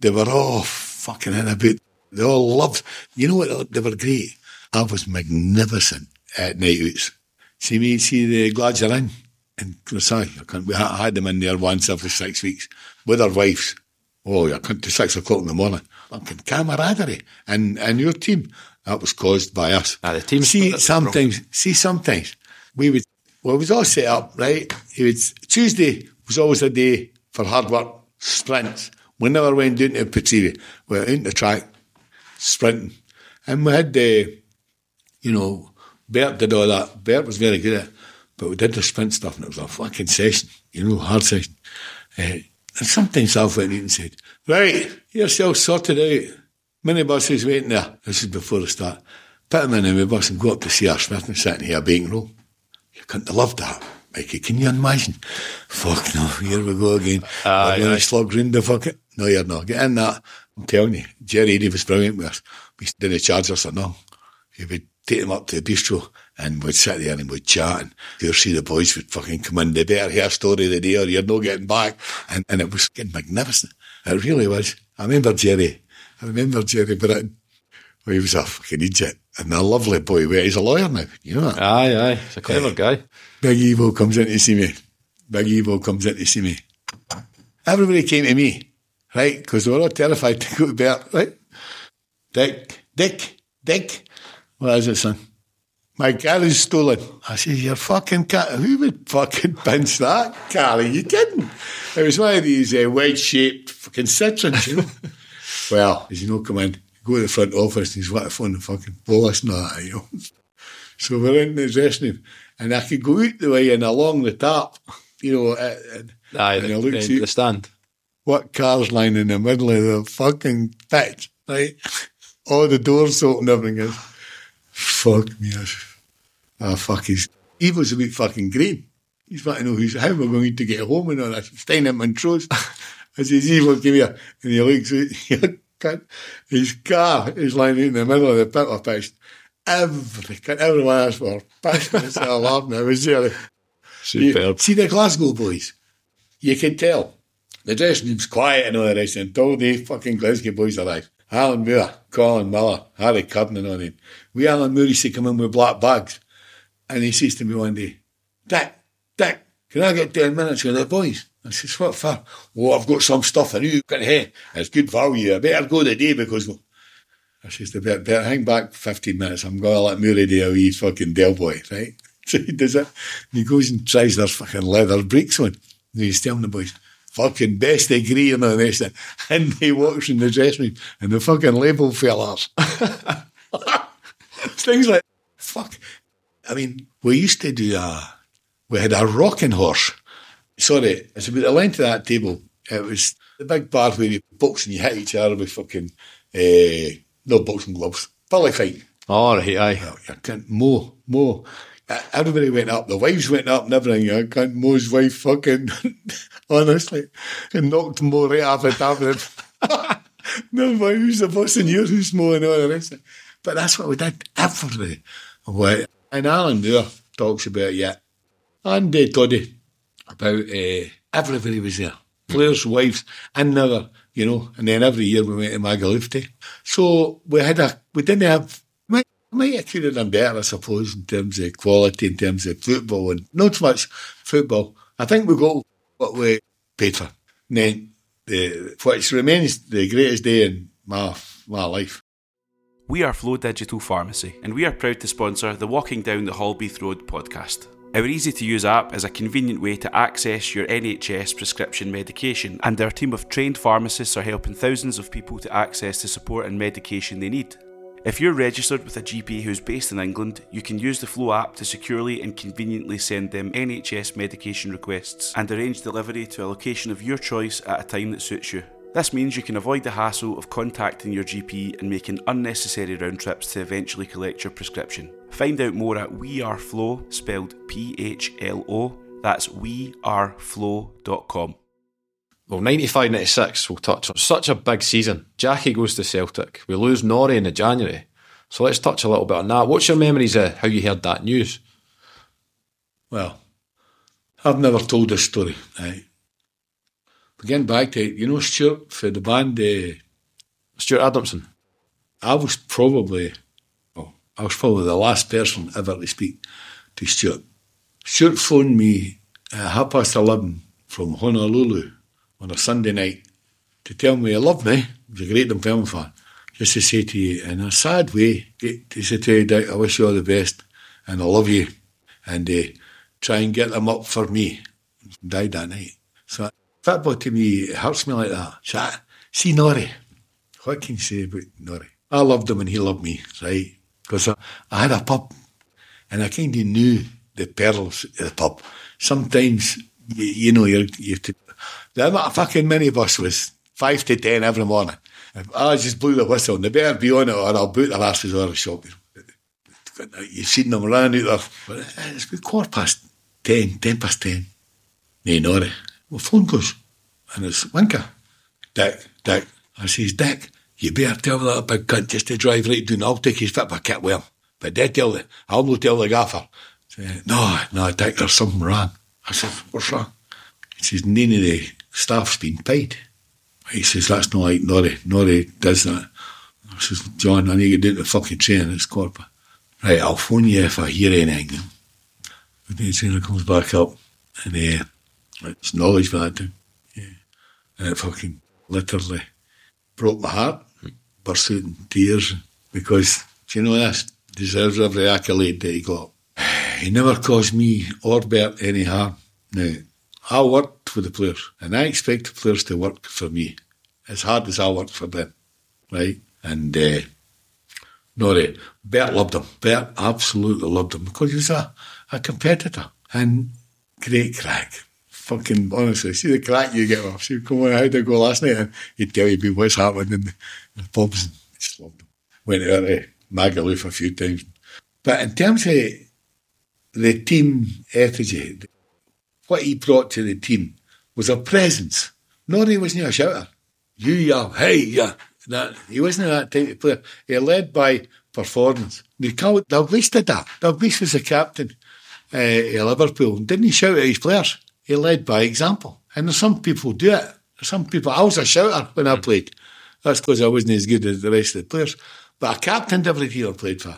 They were all fucking in a bit. They all loved. You know what? They were great. I was magnificent at night outs. See me, see the Glads are in. And Crosai, I had them in there once every six weeks with their wives. Oh, I couldn't to six o'clock in the morning. Fucking camaraderie. And and your team, that was caused by us. Ah, the team See, sometimes, see, sometimes we would, well, it was all set up, right? It was, Tuesday was always a day for hard work, sprints. We never went down to Petrie. We went into the track, sprinting. And we had the, you know, Bert did all that. Bert was very good at it. But we did the sprint stuff and it was a fucking session, you know, hard session. Uh, and sometimes I went in and said, right, yourself sorted out. Minibus is waiting there. This is before the start. Put him in the bus and go up to C.R. Smith and sit in here bacon roll. You couldn't have loved that. Mikey, can you imagine? Fuck no, here we go again. Aye, We're going to slug round the fucking. No, you're not. Get in that. I'm telling you, Jerry Eddie was brilliant with us. We didn't charge us or no. He would take them up to the bistro and we'd sit there and we'd chat and you'd see the boys would fucking come in. They better hear a story of the day or you're not getting back. And, and it was fucking magnificent. It really was. I remember Gerry. I remember Gerry Britton. Well, he was a fucking idiot and a lovely boy. Well, he's a lawyer now. You know that? Aye, aye. He's a clever eh. guy. Big Evo comes in to see me. Big Evo comes in to see me. Everybody came to me, right? Because they were all terrified to go to Bert, right? Dick, Dick, Dick. What is it, son? My car is stolen. I said, your fucking car. Who would fucking pinch that car? Are you kidding? It was one of these uh, wedge-shaped fucking Citroens, you know? (laughs) well, as you know, come in, go to the front office and he's what the phone the fucking boss and all that, you know? So we're in the dressing room, and I could go out the way and along the top, you know, uh, and, Aye, and the, I looked the, the stand. What car's lying in the middle of the fucking pitch, right? All the doors open, everything is. Fuck me. Ah, fuck, he's, he was a bit fucking green. He's wanting to know who's, how we're going to get home and all that. Him and Montrose. I says, Evo, come here. And he looks (laughs) cunt. his car is lying in the middle of the pit of pitch. Every, everyone else were pissing themselves laughing. I was there. Superb. See the Glasgow boys? You can tell. The dressing room's quiet and all the rest until the fucking Glasgow boys arrive. Alan Moore, Colin Miller, Harry Curran and all them. We Alan Moore used to come in with black bags. And he says to me one day, Dick, Dick, can I get 10 minutes with the boys? I says, what for? Oh, I've got some stuff in you. Hey, it's good value. I better go today because I says, Bert, Bert, hang back 15 minutes. I'm going to let Murray do a wee fucking Del Boy, right? (laughs) So he does it. And he goes and tries their fucking leather brakes on. And he's telling the boys, fucking best degree (laughs) and all this. And he walks in the dressing room and the fucking label fell off. (laughs) Things like, fuck. I mean, we used to do a, we had a rocking horse. Sorry, it's about the length of that table. It was the big bar where you box and you hit each other with fucking, uh, no boxing gloves. Bully fight. All right, aye. Well, you can't, Mo, Mo. Everybody went up. The wives went up and everything. You can't, Mo's wife fucking, (laughs) honestly, and knocked Mo right off the top of it. (laughs) no, boy, who's the boss in your house, Mo, and all the rest. But that's what we did every way. And Alan Moore talks about it, and uh, Toddy, about uh, everybody was there. Players' wives, and never, you know, and then every year we went to Magaluf. So we had a, we didn't have, might, might have could have done better, I suppose, in terms of quality, in terms of football, and not so much football. I think we got what we paid for. And then, the, which remains the greatest day in my, my life. We are Phlo Digital Pharmacy, and we are proud to sponsor the Walking Down the Halbeath Road podcast. Our easy to use app is a convenient way to access your NHS prescription medication, and our team of trained pharmacists are helping thousands of people to access the support and medication they need. If you're registered with a GP who's based in England, you can use the Phlo app to securely and conveniently send them NHS medication requests and arrange delivery to a location of your choice at a time that suits you. This means you can avoid the hassle of contacting your GP and making unnecessary round trips to eventually collect your prescription. Find out more at We Are Phlo, spelled P H L O. That's wearephlo.com. Well, 95 96, we'll touch on. Such a big season. Jackie goes to Celtic. We lose Norrie in the January. So let's touch a little bit on that. What's your memories of how you heard that news? Well, I've never told this story, right? But getting back to it, you know Stuart for the band, uh, Stuart Adamson. I was probably, well, I was probably the last person ever to speak to Stuart. Stuart phoned me at half past 11 from Honolulu on a Sunday night to tell me he love me. He was a great Dunfermline fan. Just to say to you, in a sad way, to say to you, I wish you all the best and I love you. And uh, try and get them up for me. Died that night. So football to me, it hurts me like that. So, I- see Norrie. What can you say about Norrie? I loved him and he loved me, right? Because I, I had a pub and I kind of knew the perils of the pub. Sometimes, you, you know, you're, you have to. The amount of fucking minibus was five to ten every morning. I just blew the whistle, and they better be on it or I'll boot their asses out of the shop. You've seen them running out there. It's been quarter past ten, ten past ten. Nay. Well, phone goes. And it's Winker. Dick, Dick. I says, Dick, you better tell that big cunt just to drive right down. I'll take his football kit with. But they tell the, I'll not tell the gaffer. Say, no, no, Dick, there's something wrong. I said, what's wrong? He says, none of the staff's been paid. He says, that's not like Norrie. Norrie does that. I says, John, I need to to the fucking train. It's quarter. Right, I'll phone you if I hear anything. But then trainer comes back up and uh, it's knowledge for. Yeah. And it fucking literally broke my heart, burst out in tears because, do you know this? Deserves every accolade that he got. (sighs) He never caused me or Bert any harm. Now, I worked for the players and I expect the players to work for me as hard as I worked for them, right? And uh, Norrie, Bert loved him. Bert absolutely loved him because he was a, a competitor and great crack. Fucking honestly, see the crack you get off. See, come on, how'd it go last night? And he'd tell you what's happening in the, in the pubs. And just loved him. Went out to Magaluf a few times. But in terms of the team effigy, what he brought to the team was a presence. Norrie wasn't a shouter. You, yeah, hey, yeah. That, he wasn't that type of player. He led by performance. They call it, Dalglish did that. Dalglish was the captain uh, of Liverpool. And didn't he shout at his players? He led by example. And some people do it. Some people, I was a shouter when I played. That's because I wasn't as good as the rest of the players. But I captained every team I played for,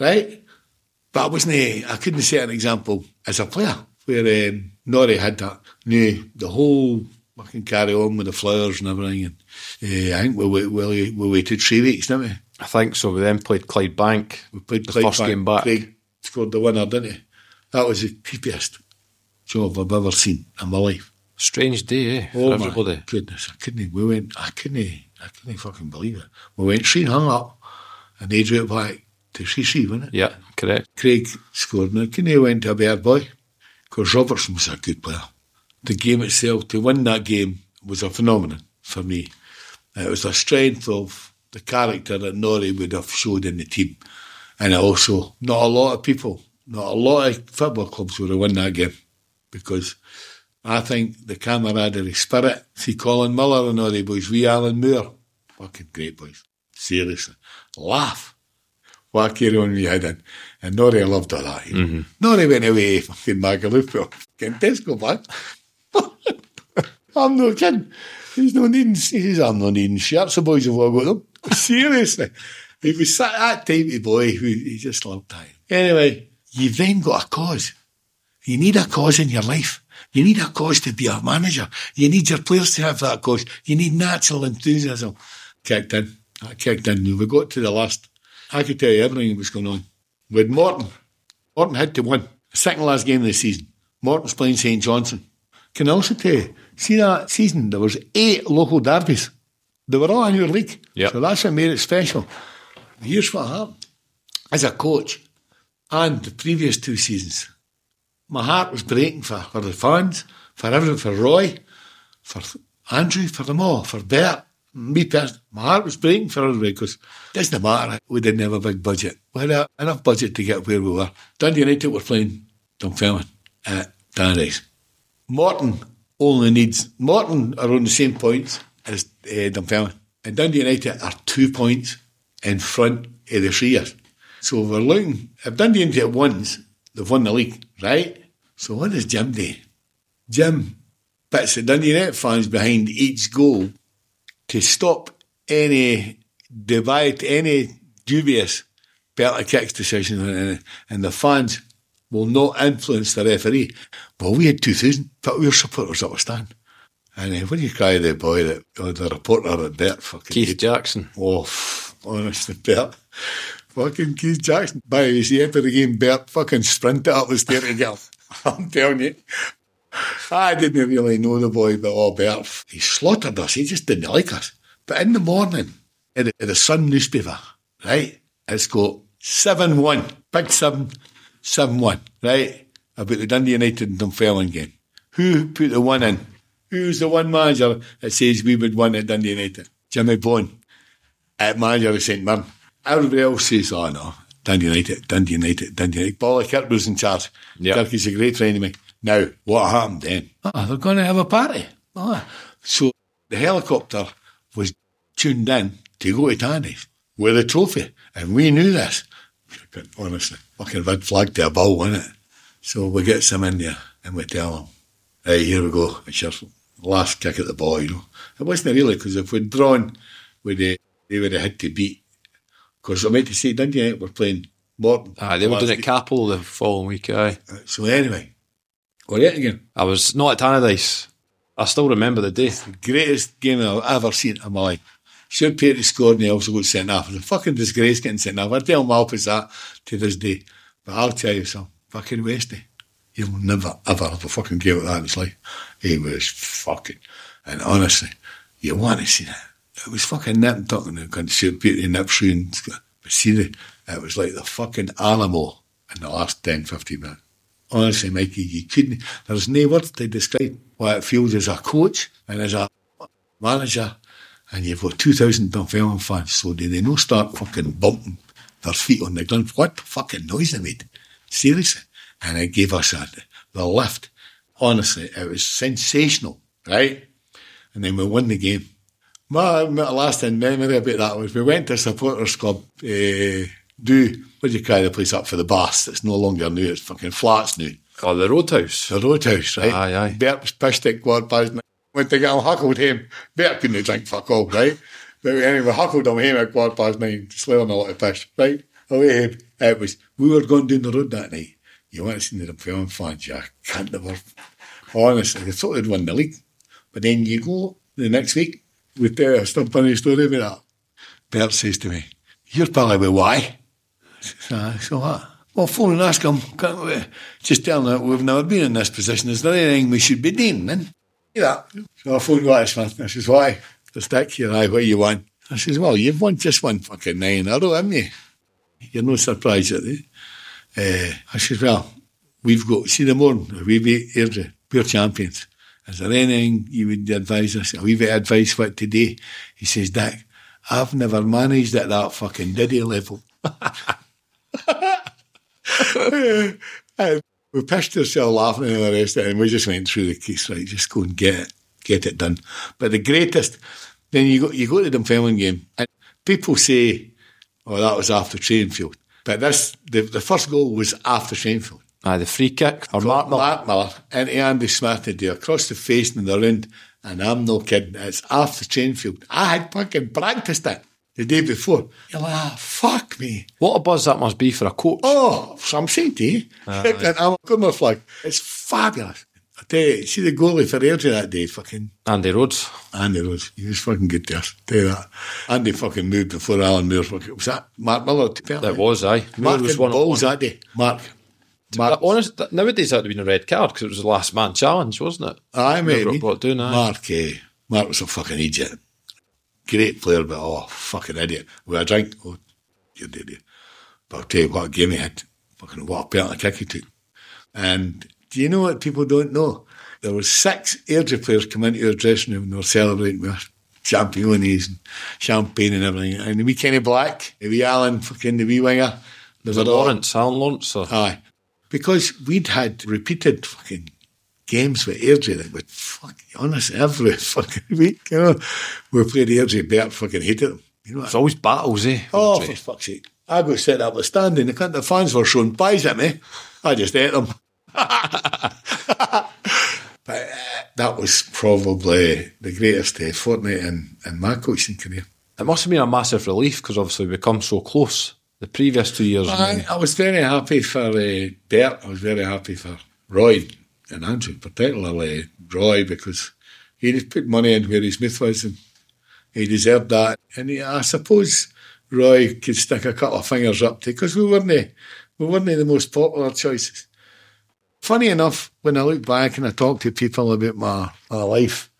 right? But I wasn't, I couldn't set an example as a player where um, Norrie had that. Knew the whole fucking carry on with the flowers and everything. And uh, I think we, we, we, we waited three weeks, didn't we? I think so. We then played Clydebank. We played the Clyde first back. game back. Craig scored the winner, didn't he? That was the creepiest job I've ever seen in my life. Strange day, eh? Oh my everybody. goodness! I couldn't. We went. I couldn't. I couldn't fucking believe it. We went three hung up, and they drew it back to three, wasn't it? Yeah, correct. Craig scored. Now, Kinney went to a bad boy because Robertson was a good player. The game itself, to win that game, was a phenomenon for me. Uh, it was a strength of the character that Norrie would have showed in the team. And also, not a lot of people, not a lot of football clubs would have won that game because I think the camaraderie spirit, see Colin Miller and all the boys, we Alan Moore, fucking great boys. Seriously. Laugh what carry on we had in. And Norrie loved all that. You know. Mm-hmm. Norrie went away fucking Magaluf, fucking Tesco back. (laughs) I'm not kidding. He's not needing, he says, I'm not needing shirts, the boys have all got them. (laughs) Seriously. He was that, that type of boy who he just loved that. Anyway, you've then got a cause. You need a cause in your life. You need a cause to be a manager. You need your players to have that cause. You need natural enthusiasm. Kicked in. I kicked in. We got to the last. I could tell you everything that was going on. With Morton. Morton had to win. second last game of the season. Morton's playing St Johnstone. Can I also tell you, see that season, there was eight local derbies. They were all in your league. Yep. So that's what made it special. Here's what happened. As a coach, and the previous two seasons, my heart was breaking for, for the fans, for everyone, for Roy, for Andrew, for them all, for Bert, me personally. My heart was breaking for everybody because it doesn't matter. We didn't have a big budget. We had a, enough budget to get where we were. Dundee United were playing Dunfermline at Danny's. Morton only needs, Morton are on the same points as uh, Dunfermline. And Dundee United are two points in front of the Shears. So we're looking, if Dundee United wins, they've won the league, right? So what does Jim do? Jim puts the Dundee United fans behind each goal to stop any divide, any dubious penalty kicks decision, and, and the fans will not influence the referee. Well, we had 2,000, but we were supporters up a stand. And uh, when you cry the boy that, or the reporter that Bert fucking Keith Jackson. Oh, honestly, Bert. Fucking Keith Jackson. By the way, see, after the game, Bert fucking sprinted up the stair to. (laughs) I'm telling you. I didn't really know the boy, but oh, Bert, he slaughtered us. He just didn't like us. But in the morning, in the, in the Sun newspaper, right, it's got 7 1, big 7, 7 1, right, about the Dundee United and Dunfermline game. Who put the one in? Who's the one manager that says we would win at Dundee United? Jimmy Bone, at manager of St Mirren. Everybody else says, oh no, Dundee United, Dundee United, Dundee United. Bolly Kirk was in charge. Yep. Kirky's a great friend of mine. Now, what happened then? Oh, they're going to have a party. Oh. So the helicopter was tuned in to go to Tannadice with a trophy. And we knew this. Honestly, fucking red flag to a ball, wasn't it? So we get some in there and we tell them, hey, here we go. It's your last kick at the ball, you know. It wasn't really, because if we'd drawn, we'd, uh, they would have had to beat. Because I meant to say, Dundee we're playing Morton. Aye, they were doing it Cappielow the following week, aye. week. So anyway, we're at again. I was not at Tannadice. I still remember the day. The greatest game I've ever seen in my life. Stuart Petrie scored and he also got sent off. It's a fucking disgrace getting sent off. I tell Malpas that to this day. But I'll tell you something, fucking Westy, you'll never ever have a fucking game like that in his life. He was fucking, and honestly, you want to see that. It was fucking nip and tuck and they couldn't shoot Petey and nip and but see the, it was like the fucking animal in the last 10, 15 minutes. Honestly, Mikey, you couldn't, there's no words to describe what it feels as a coach and as a manager, and you've got 2,000 Dunfermline fans, so do they not start fucking bumping their feet on the ground? What fucking noise they made? Seriously. And it gave us a, the lift. Honestly, it was sensational, right? And then we won the game. My, last in memory about that was we went to supporters club, uh, do, what do you call the place up for the baths? It's no longer new, it's fucking flats now. Oh, the Roadhouse. The roadhouse, right? Aye, aye. Bert was pissed at quarter past nine. Went to get him huckled home. Bert couldn't drink fuck all, right? But anyway, we huckled him home at quarter past nine, slaving a lot of piss, right? Away home. It was, we were going down the road that night. You want to see the film fans, you can't never. Honestly, they thought they'd won the league. But then you go the next week, we tell you a still funny story about that. Bert says to me, You're probably why? Uh, so what? Well, phone and ask him. Can't we? Just tell him that we've never been in this position. Is there anything we should be doing then? Yeah. So I phoned Smith. I says, why? The stick here, aye, what you won? I says, well, you've won just one fucking nine in a row, haven't you? You're no surprise at it. Uh, I says, well, we've got, see the morning, we beat Airdrie, we're champions. Is there anything you would advise us? A wee bit of advice what to do? He says, Dick, I've never managed at that fucking Diddy level. (laughs) (laughs) Uh, we pitched ourselves laughing and the rest of it, and we just went through the case, right? Just go and get it, get it done. But the greatest, then you go, you go to the Dunfermline game, and people say, oh, that was after training field. But this, the, the first goal was after training field. Aye, the free kick. Or Mark Miller. Mark Miller into Andy Smith and do across the face and the round. And I'm no kidding, it's after training field. I had fucking practiced it the day before. You're like, ah, fuck me. What a buzz that must be for a coach. Oh, so I'm saying to you, (laughs) and I'm a good flag. It's fabulous. I tell you, see the goalie for Airdrie that day, fucking Andy Rhodes. Andy Rose. He was fucking good to us. Tell you that. Andy fucking moved before Alan Moore fucking, was that Mark Miller? That was, aye. Moore Mark was one balls on that day. Mark. But honest, th- nowadays that would have been a red card because it was the last man challenge, wasn't it? Aye, mate. Remember what doing, aye. Mark, eh, Mark was a fucking idiot. Great player, but oh, fucking idiot. With a drink, oh, you idiot. But I'll tell you what game he had. Fucking what a penalty kick he took. And do you know what people don't know? There were six Airdrie players come into our dressing room and they were celebrating with champions and champagne and everything. And the wee Kenny Black, the wee Alan, fucking the wee winger. There Was it Lawrence, Alan Lawrence? Or? Aye. Because we'd had repeated fucking games with Airdrie that would fuck honest every (laughs) fucking week, you know. We played Airdrie, Bert fucking hated them. You know It's always battles, eh? Oh, for fuck's sake. I got set up a standing, the the fans were showing pies at me. I just ate them. (laughs) but uh, that was probably the greatest uh, fortnight in, in my coaching career. It must have been a massive relief because obviously we come so close the previous two years. I, I was very happy for uh, Bert. I was very happy for Roy and Andrew, particularly Roy, because he just put money in where his Smith was and he deserved that. And he, I suppose Roy could stick a couple of fingers up to because we weren't we weren't the most popular choices. Funny enough, when I look back and I talk to people about my, my life,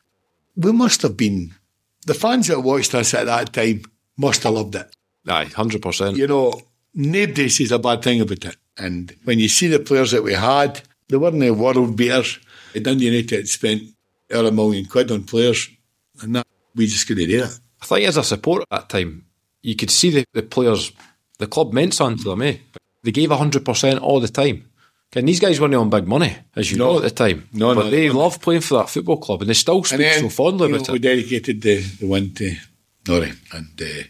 we must have been the fans that watched us at that time must have loved it Aye, 100%. you know, nobody says a bad thing about it. And when you see the players that we had, they weren't the world beaters. Dundee United had spent over a million quid on players, and that we just couldn't do it. I think as a supporter at that time, you could see the, the players, the club meant something to them, eh? They gave 100% all the time. And these guys weren't on big money, as you No. know at the time. No, but no. they loved playing for that football club and they still speak so fondly know, about we it. dedicated the, the win to Norrie, and uh,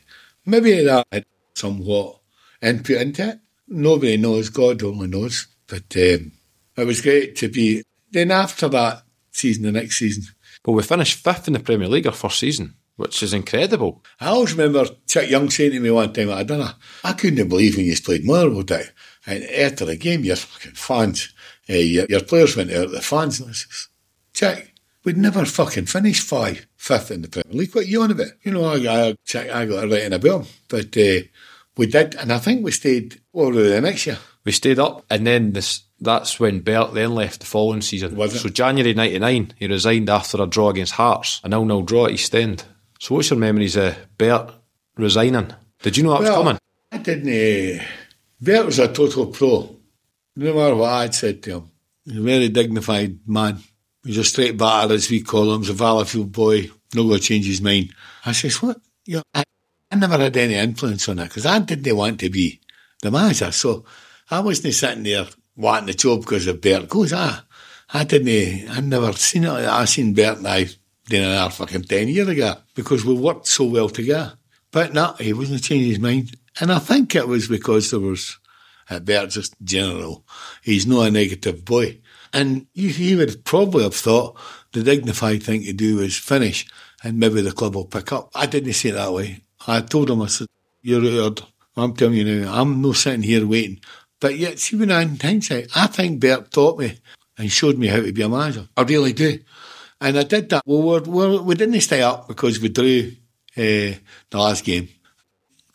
maybe that had somewhat input into it. Nobody knows, God only knows. But um, it was great to be. Then after that season, the next season, But we finished fifth in the Premier League our first season, which is incredible. I always remember Chuck Young saying to me one time at a dinner, I couldn't believe when you played Motherwell Day. And after the game, your fucking fans, uh, your, your players went out, of the fans, and I says, Chuck, we'd never fucking finished five, fifth in the Premier League. What are you on about? You know, I, I, Chuck, I got it right in a bill. But uh, we did, and I think we stayed over the next year. We stayed up, and then this that's when Bert then left the following season. Was it? So January '99, he resigned after a draw against Hearts, a nil-nil draw at East End. So what's your memories of Bert resigning? Did you know that was coming? I didn't. Uh, Bert was a total pro. No matter what I'd said to him, he's a very dignified man. He's a straight batter, as we call him. He's a Valleyfield boy. No going to change his mind. I says, what? You know, I, I never had any influence on it because I didn't want to be the manager. So I wasn't sitting there wanting the job because of Bert goes. Ah, I didn't. I never seen it. I seen Bert and I doing another fucking ten years ago because we worked so well together. But no, he wasn't changing his mind. And I think it was because there was, uh, Bert just general, he's not a negative boy. And he would probably have thought the dignified thing to do is finish and maybe the club will pick up. I didn't see it that way. I told him, I said, you're out. I'm telling you now, I'm not sitting here waiting. But yet, see, when I, in hindsight, I think Bert taught me and showed me how to be a manager. I really do. And I did that. Well, we're, we're, we didn't stay up because we drew uh, the last game.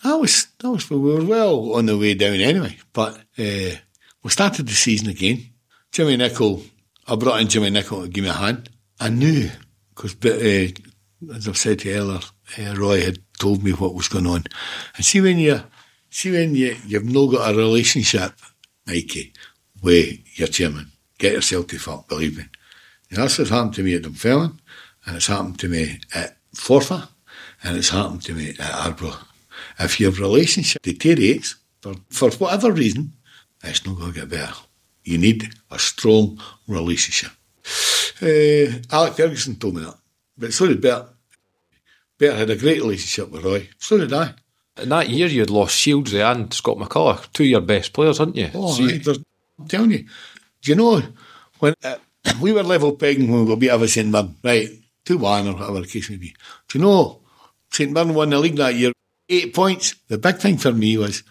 That was, that was, we were well on the way down anyway. But uh, we started the season again. Jimmy Nicholl, I brought in Jimmy Nicholl to give me a hand. I knew, because uh, as I've said to uh, Roy had told me what was going on. And see when you, see when you, you've not got a relationship, Mikey, with your chairman, get yourself to fuck, believe me. And that's what's happened to me at Dunfermline, and it's happened to me at Forfar, and it's happened to me at Arbroath. If your relationship deteriorates, for, for whatever reason, it's not going to get better. You need a strong relationship. Uh, Alec Ferguson told me that, but so did Bert. Bert had a great relationship with Roy. So did I. In that year, you had lost Shields and Scott McCullough, two of your best players, hadn't you? Oh, So I'm telling you. Do you know when uh, we were level pegging when we beat over St Mirren, right? 2 1 or whatever the case may be. Do you know St Mirren won the league that year, eight points? The big thing for me was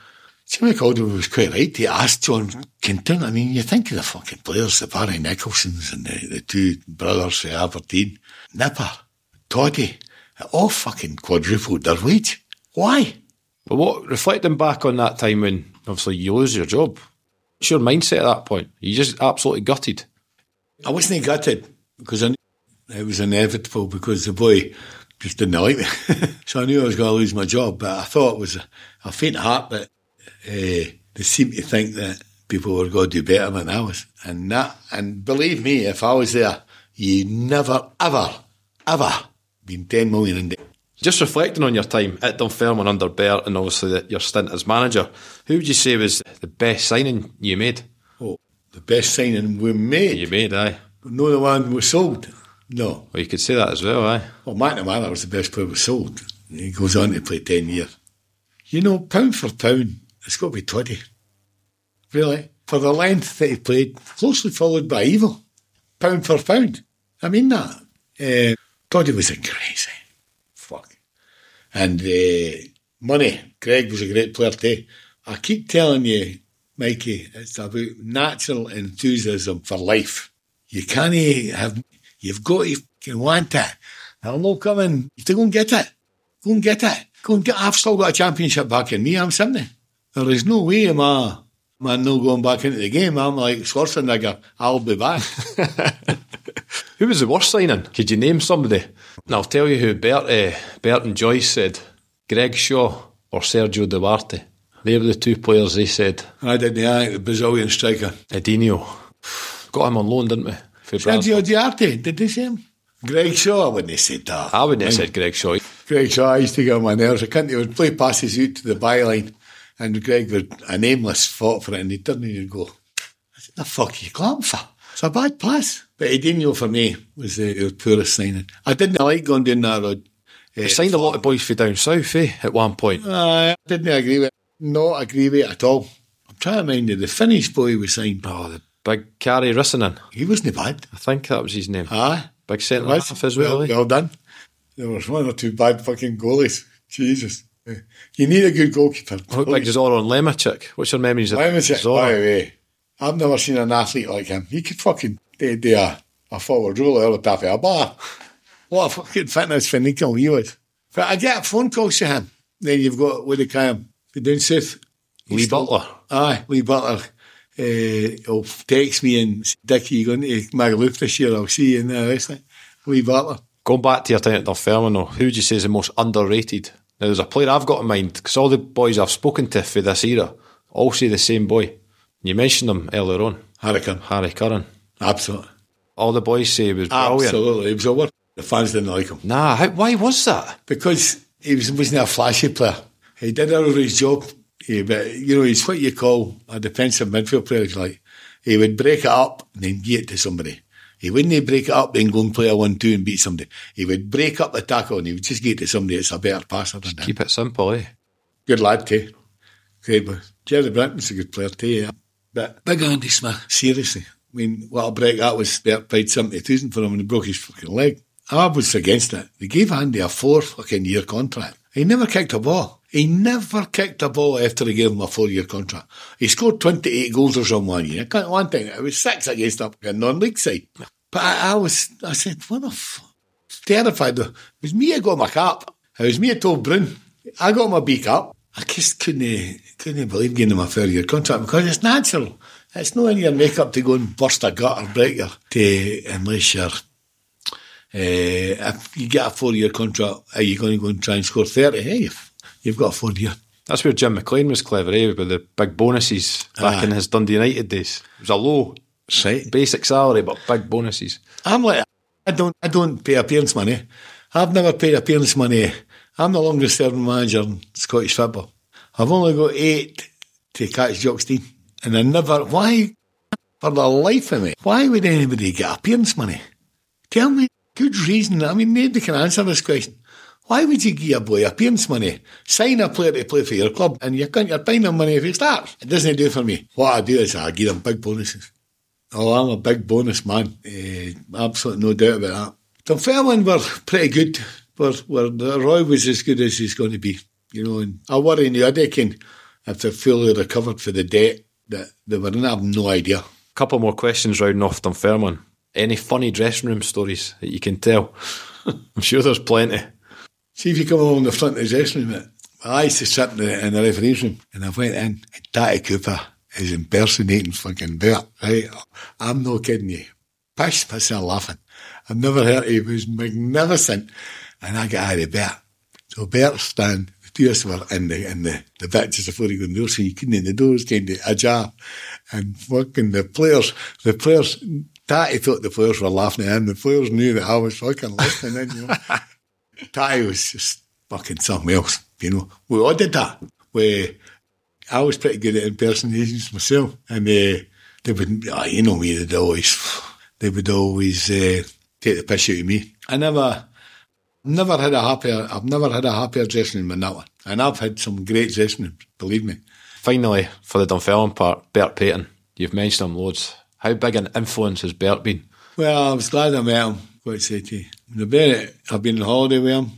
Jimmy Caldwell was quite right. He asked John Kinton. I mean, you think of the fucking players, the Barry Nicholsons and the, the two brothers from Aberdeen, Nipper, Toddy, all fucking quadrupled their wage. Why? But what reflecting back on that time when obviously you lose your job, What's your mindset at that point? You just absolutely gutted. I wasn't gutted because I knew it was inevitable because the boy just didn't like me. (laughs) so I knew I was going to lose my job, but I thought it was a, a faint heart that uh, they seemed to think that people were going to do better than I was. And that, and believe me, if I was there, you'd never, ever, ever been 10 million in debt. Just reflecting on your time at Dunfermline under Bert and obviously the, your stint as manager, who would you say was the best signing you made? Oh, the best signing we made. You made, aye. No, the one we sold. No. Well, you could say that as well, aye. Well, McNamara was the best player we sold. He goes on to play 10 years. You know, pound for pound, it's got to be 20. Really? For the length that he played, closely followed by Evil. Pound for pound. I mean that. Uh, Toddy was a crazy. And uh, money. Greg was a great player too. I keep telling you, Mikey, it's about natural enthusiasm for life. You can't have, you've got to want it. I'll not come in. You have to go and get it. Go and get it. Go and get I've still got a championship back in me. I'm 70. There is no way am I, man, no going back into the game. I'm like Schwarzenegger. I'll be back. (laughs) Who was the worst signing? Could you name somebody? And I'll tell you who Bert, uh, Bert and Joyce said. Greg Shaw or Sergio Duarte. They were the two players they said. I didn't think the Brazilian striker. Edinho. Got him on loan, didn't we? For Sergio Duarte, did they say him? Greg Shaw, I wouldn't have said that. I wouldn't have said Greg Shaw. Greg Shaw, I used to get on my nerves. I couldn't, he would play passes out to the byline and Greg would, a nameless fought for it and he'd turn and he'd go, the fuck are you clapping for? It's a bad pass. But Edinho for me was the, the poorest signing. I didn't like going down that road. He signed a lot of boys for down south, eh, at one point. I didn't agree with it. Not agree with it at all. I'm trying to mind the Finnish boy was signed. Oh, the big Kari Rissanen. He wasn't bad. I think that was his name. Aye. Big centre half as well. well, eh? well done. There was one or two bad fucking goalies. Jesus. You need a good goalkeeper. Looked like Zoran Lemacic. What's your memories of it? By the way, I've never seen an athlete like him. He could fucking do a, a forward roll out of the top of a bar. What a fucking fitness for Nico he was. But I get phone calls to him. Then you've got, what do they call him? The down south. Lee still- Butler. Aye, Lee Butler. Uh, he'll text me and Dickie, you going to Magaluf this year? I'll see you in the wrestling. Lee Butler. Going back to your time at Dunfermline, though, who would you say is the most underrated? Now, there's a player I've got in mind because all the boys I've spoken to for this era all say the same boy. You mentioned him earlier on, Hurricane. Harry Curran. Absolutely. All the boys say he was brilliant. Absolutely. He was a word. The fans didn't like him. Nah, how, why was that? because he was, wasn't a flashy player. He did all of his job. He, but, you know, he's what you call a defensive midfield player. He's like, he would break it up and then give it to somebody. He wouldn't break it up and go and play a one-two and beat somebody. He would break up the tackle and he would just give it to somebody that's a better passer than him. Keep it simple, eh? Good lad too. Great boy. Gerry Britton's a good player too, yeah. But Big Andy Smith, seriously. I mean, what a break that was. Paid 70,000 for him and he broke his fucking leg. I was against it. They gave Andy a four fucking year contract. He never kicked a ball. He never kicked a ball after they gave him a four year contract. He scored 28 goals or something one year. I one thing. It was six against a fucking non-league side. But I, I was, I said, what the f-? Terrified. It was me who got my cap. It was me who told Brun. I got my beak up. I just couldn't, couldn't believe giving him a four year contract because it's natural. It's not in your makeup to go and burst a gut or break your to unless you're uh, if you get a four year contract, are you going to go and try and score 30? Hey, you've, you've got a four year. That's where Jim McLean was clever, eh? With the big bonuses back Aye. in his Dundee United days. It was a low Right. basic salary, but big bonuses. I'm like, I don't, I don't pay appearance money. I've never paid appearance money. I'm the longest serving manager in Scottish football. I've only got eight to catch Jock Stein. And I never, why, for the life of me, why would anybody get appearance money? Tell me, good reason. I mean, nobody can answer this question. Why would you give a boy appearance money? Sign a player to play for your club and you can't, you're paying him money if he starts. It doesn't do for me. What I do is I give them big bonuses. Oh, I'm a big bonus man. Uh, absolutely no doubt about that. Dunfermline were pretty good. Were, were, Roy was as good as he's going to be. You know, and I worry now, they can, if they're fully recovered for the debt that they were in, I have no idea. Couple more questions rounding off Dunfermline. Any funny dressing room stories that you can tell? (laughs) I'm sure there's plenty. See if you come along the front of the dressing room. mate. I used to sit in the, in the referee's room and I went in and Tatty Cooper is impersonating fucking Bert, right? I'm not kidding you. Pissed myself laughing. I've never heard he was magnificent. And I got out of Bert. So Bert's stand, of us were in the, in the, the bitches before he got door, so you couldn't in the doors kind of ajar. And fucking the players, the players, Tatty thought the players were laughing at him. The players knew that I was fucking listening in, you know. (laughs) Tatty was just fucking something else, you know. We all did that. We, I was pretty good at impersonations myself. And uh, they would, oh, you know me, they'd always, they would always uh, take the piss out of me. I never, never had a happier, I've never had a happier dressing room than that one. And I've had some great dressing rooms, believe me. Finally, for the Dunfermline part, Bert Paton. You've mentioned him loads. How big an influence has Bert been? Well, I was glad I met him, Quite say to you. The I've been on holiday with him,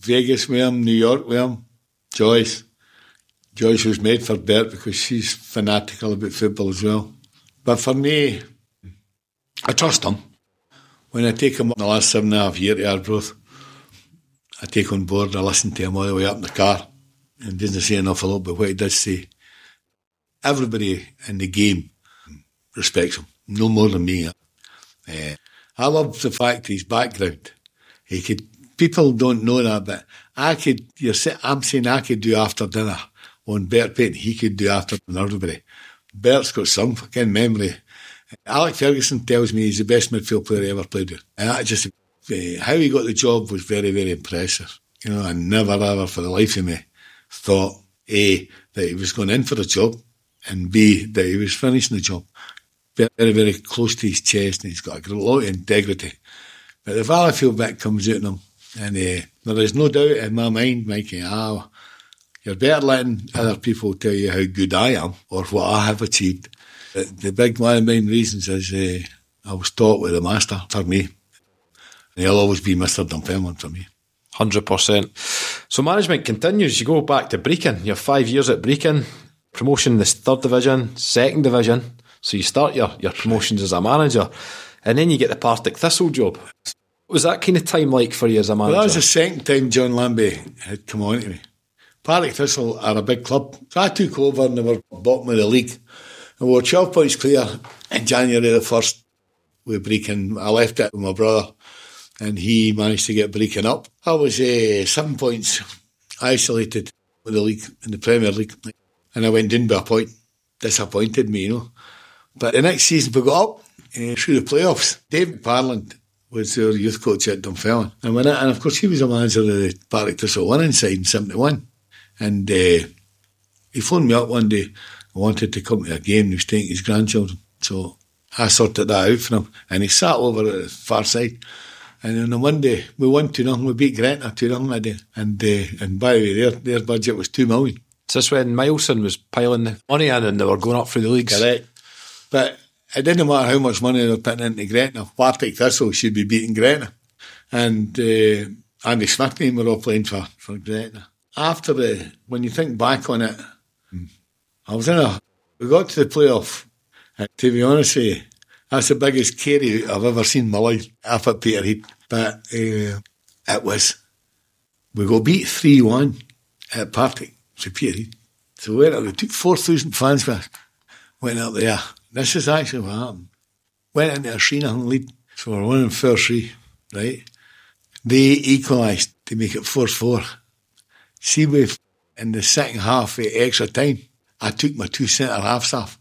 Vegas with him, New York with him, Joyce. Joyce was made for Bert because she's fanatical about football as well. But for me, I trust him. When I take him up the last seven and a half years to Arbroath, I take on board, I listen to him all the way up in the car. And doesn't say enough a lot, but what he does say, everybody in the game respects him, no more than me. Uh, I love the fact his background. He could, people don't know that, but I could, you're, I'm saying I could do after dinner on Bert Paton, he could do after everybody. Bert's got some fucking memory. Alec Ferguson tells me he's the best midfield player he ever played with. And that just, uh, how he got the job was very, very impressive. You know, I never ever for the life of me thought, A, that he was going in for the job, and B, that he was finishing the job. Very, very close to his chest, and he's got a lot of integrity. But the Valleyfield bit comes out in him, and uh, there is no doubt in my mind, Mikey, ah, you're better letting other people tell you how good I am or what I have achieved. The, the big the main reasons is uh, I was taught with a master for me. He'll always be Mr. Dunfermline for me. 100%. So management continues. You go back to Brechin. You're five years at Brechin. Promotion in the third division, second division. So you start your, your promotions as a manager. And then you get the Partick Thistle job. What was that kind of time like for you as a manager? Well, that was the second time John Lambie had come on to me. Partick Thistle are a big club. So I took over and they were bottom of the league. And we were 12 points clear in January the 1st with Brechin. I left it with my brother and he managed to get Brechin up. I was uh, seven points isolated with the league, in the Premier League. And I went in by a point. Disappointed me, you know. But the next season we got up uh, through the playoffs. David Parland was our youth coach at Dunfermline. And, when I, and of course he was a manager of the Partick Thistle winning side in 71. And uh, he phoned me up one day. I wanted to come to a game. He was taking his grandchildren. So I sorted that out for him. And he sat over at the far side. And on a Monday, we won 2 nothing. We beat Gretna 2 nothing that day. And, uh, and by the way, their, their budget was 2 million. So this when Mileson was piling the money in and they were going up through the leagues. Correct. But it didn't matter how much money they were putting into Gretna. Partick Thistle should be beating Gretna. And uh, Andy Smith and were all playing for, for Gretna after the, when you think back on it, I was in a, we got to the playoff. And to be honest with you, that's the biggest carry I've ever seen in my life up at Peterhead. But uh, it was, we got beat 3 1 at Partick, so Peterhead. So we went up, we took 4,000 fans with us, went up there. This is actually what happened. Went into a 3 nothing lead, so we're winning 4 3, right? They equalised to make it 4 4. See, with in the second half, the extra time, I took my two centre halves off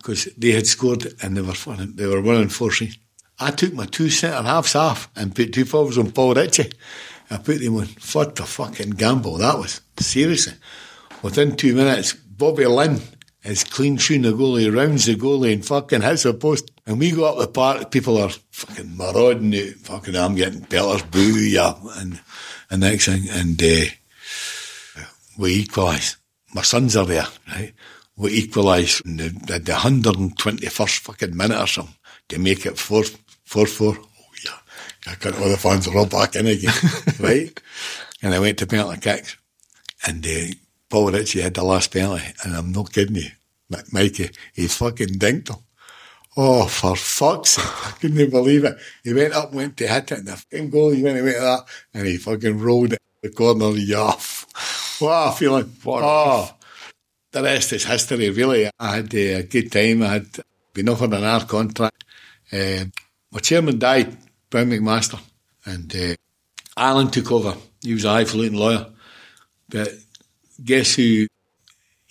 because they had scored and they were winning, they were winning 4 3. I took my two centre halves off and put two forwards on Paul Ritchie. I put them on. What the fucking gamble that was. Seriously. Within two minutes, Bobby Linn is clean shooting the goalie, rounds the goalie and fucking hits the post. And we go up the park, people are fucking marauding out. Fucking, I'm getting pelters, boo, yeah. And, and next thing, and, uh, we equalise. My sons are there, right? We equalised in the, the, the 121st fucking minute or something to make it 4 4 4. Oh, yeah. I got all the fans are all back in again, (laughs) right? And I went to penalty kicks. And uh, Paul Ritchie had the last penalty. And I'm not kidding you, Mikey, he fucking dinked him. Oh, for fuck's sake. I couldn't believe it. He went up, went to hit it, and the fucking goal, he went and went to that, and he fucking rolled it the corner, yeah. (laughs) What a feeling. What oh. The rest is history, really. I had uh, a good time. I had been offered an hour contract. Uh, my chairman died, Brown McMaster, and uh, Alan took over. He was a highfalutin lawyer. But guess who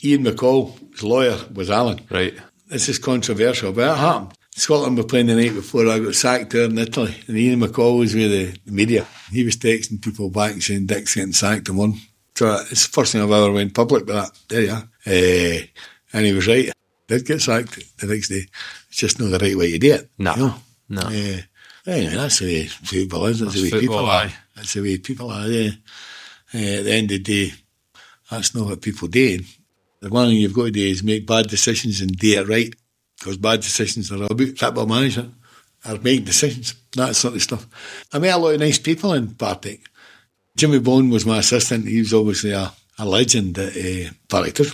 Ian McCall's lawyer was Alan. Right. This is controversial, but it happened. Scotland were playing the night before I got sacked there in Italy, and Ian McCall was with the, media. He was texting people back saying Dick's getting sacked and one. So it's the first thing I've ever went public with that. There you are. Uh, and he was right. Did get sacked the next day. It's just not the right way to do it. No. You know? No. Uh, anyway, that's the way football is. That's, That's the way people are. aye. That's the way people are. Yeah. Uh, at the end of the day, that's not what people do. The one thing you've got to do is make bad decisions and do it right. Because bad decisions are about football management or make decisions, that sort of stuff. I met a lot of nice people in Partick. Jimmy Bone was my assistant. He was obviously a, a legend at uh, Partick.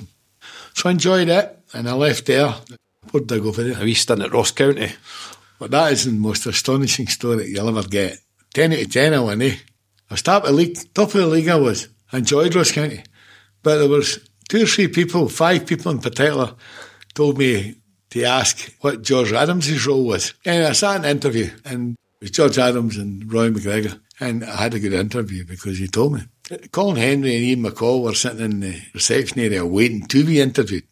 So I enjoyed it and I left there. Where did I go for there? A wee stint at Ross County. But that is the most astonishing story you'll ever get. 10 out of 10 I won, eh? I was top of the league, top of the league I was. I enjoyed Ross County. But there was two or three people, five people in particular, told me to ask what George Adams' role was. And I sat in an interview and it was George Adams and Roy McGregor. And I had a good interview because he told me. Colin Henry and Ian McCall were sitting in the reception area waiting to be interviewed.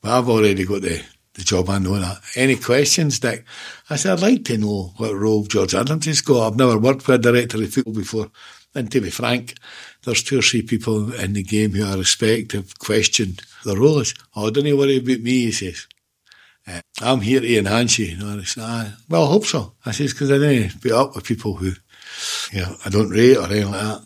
But I've already got the, the job, I know that. Any questions, Dick? I said, I'd like to know what role George Adams has got. I've never worked with a director of football before. And to be frank, there's two or three people in the game who I respect have questioned the role. Oh, don't you worry about me, he says. Uh, I'm here to enhance you. I said, well, I hope so. I says, because I don't put up with people who, you know, I don't rate or anything like that.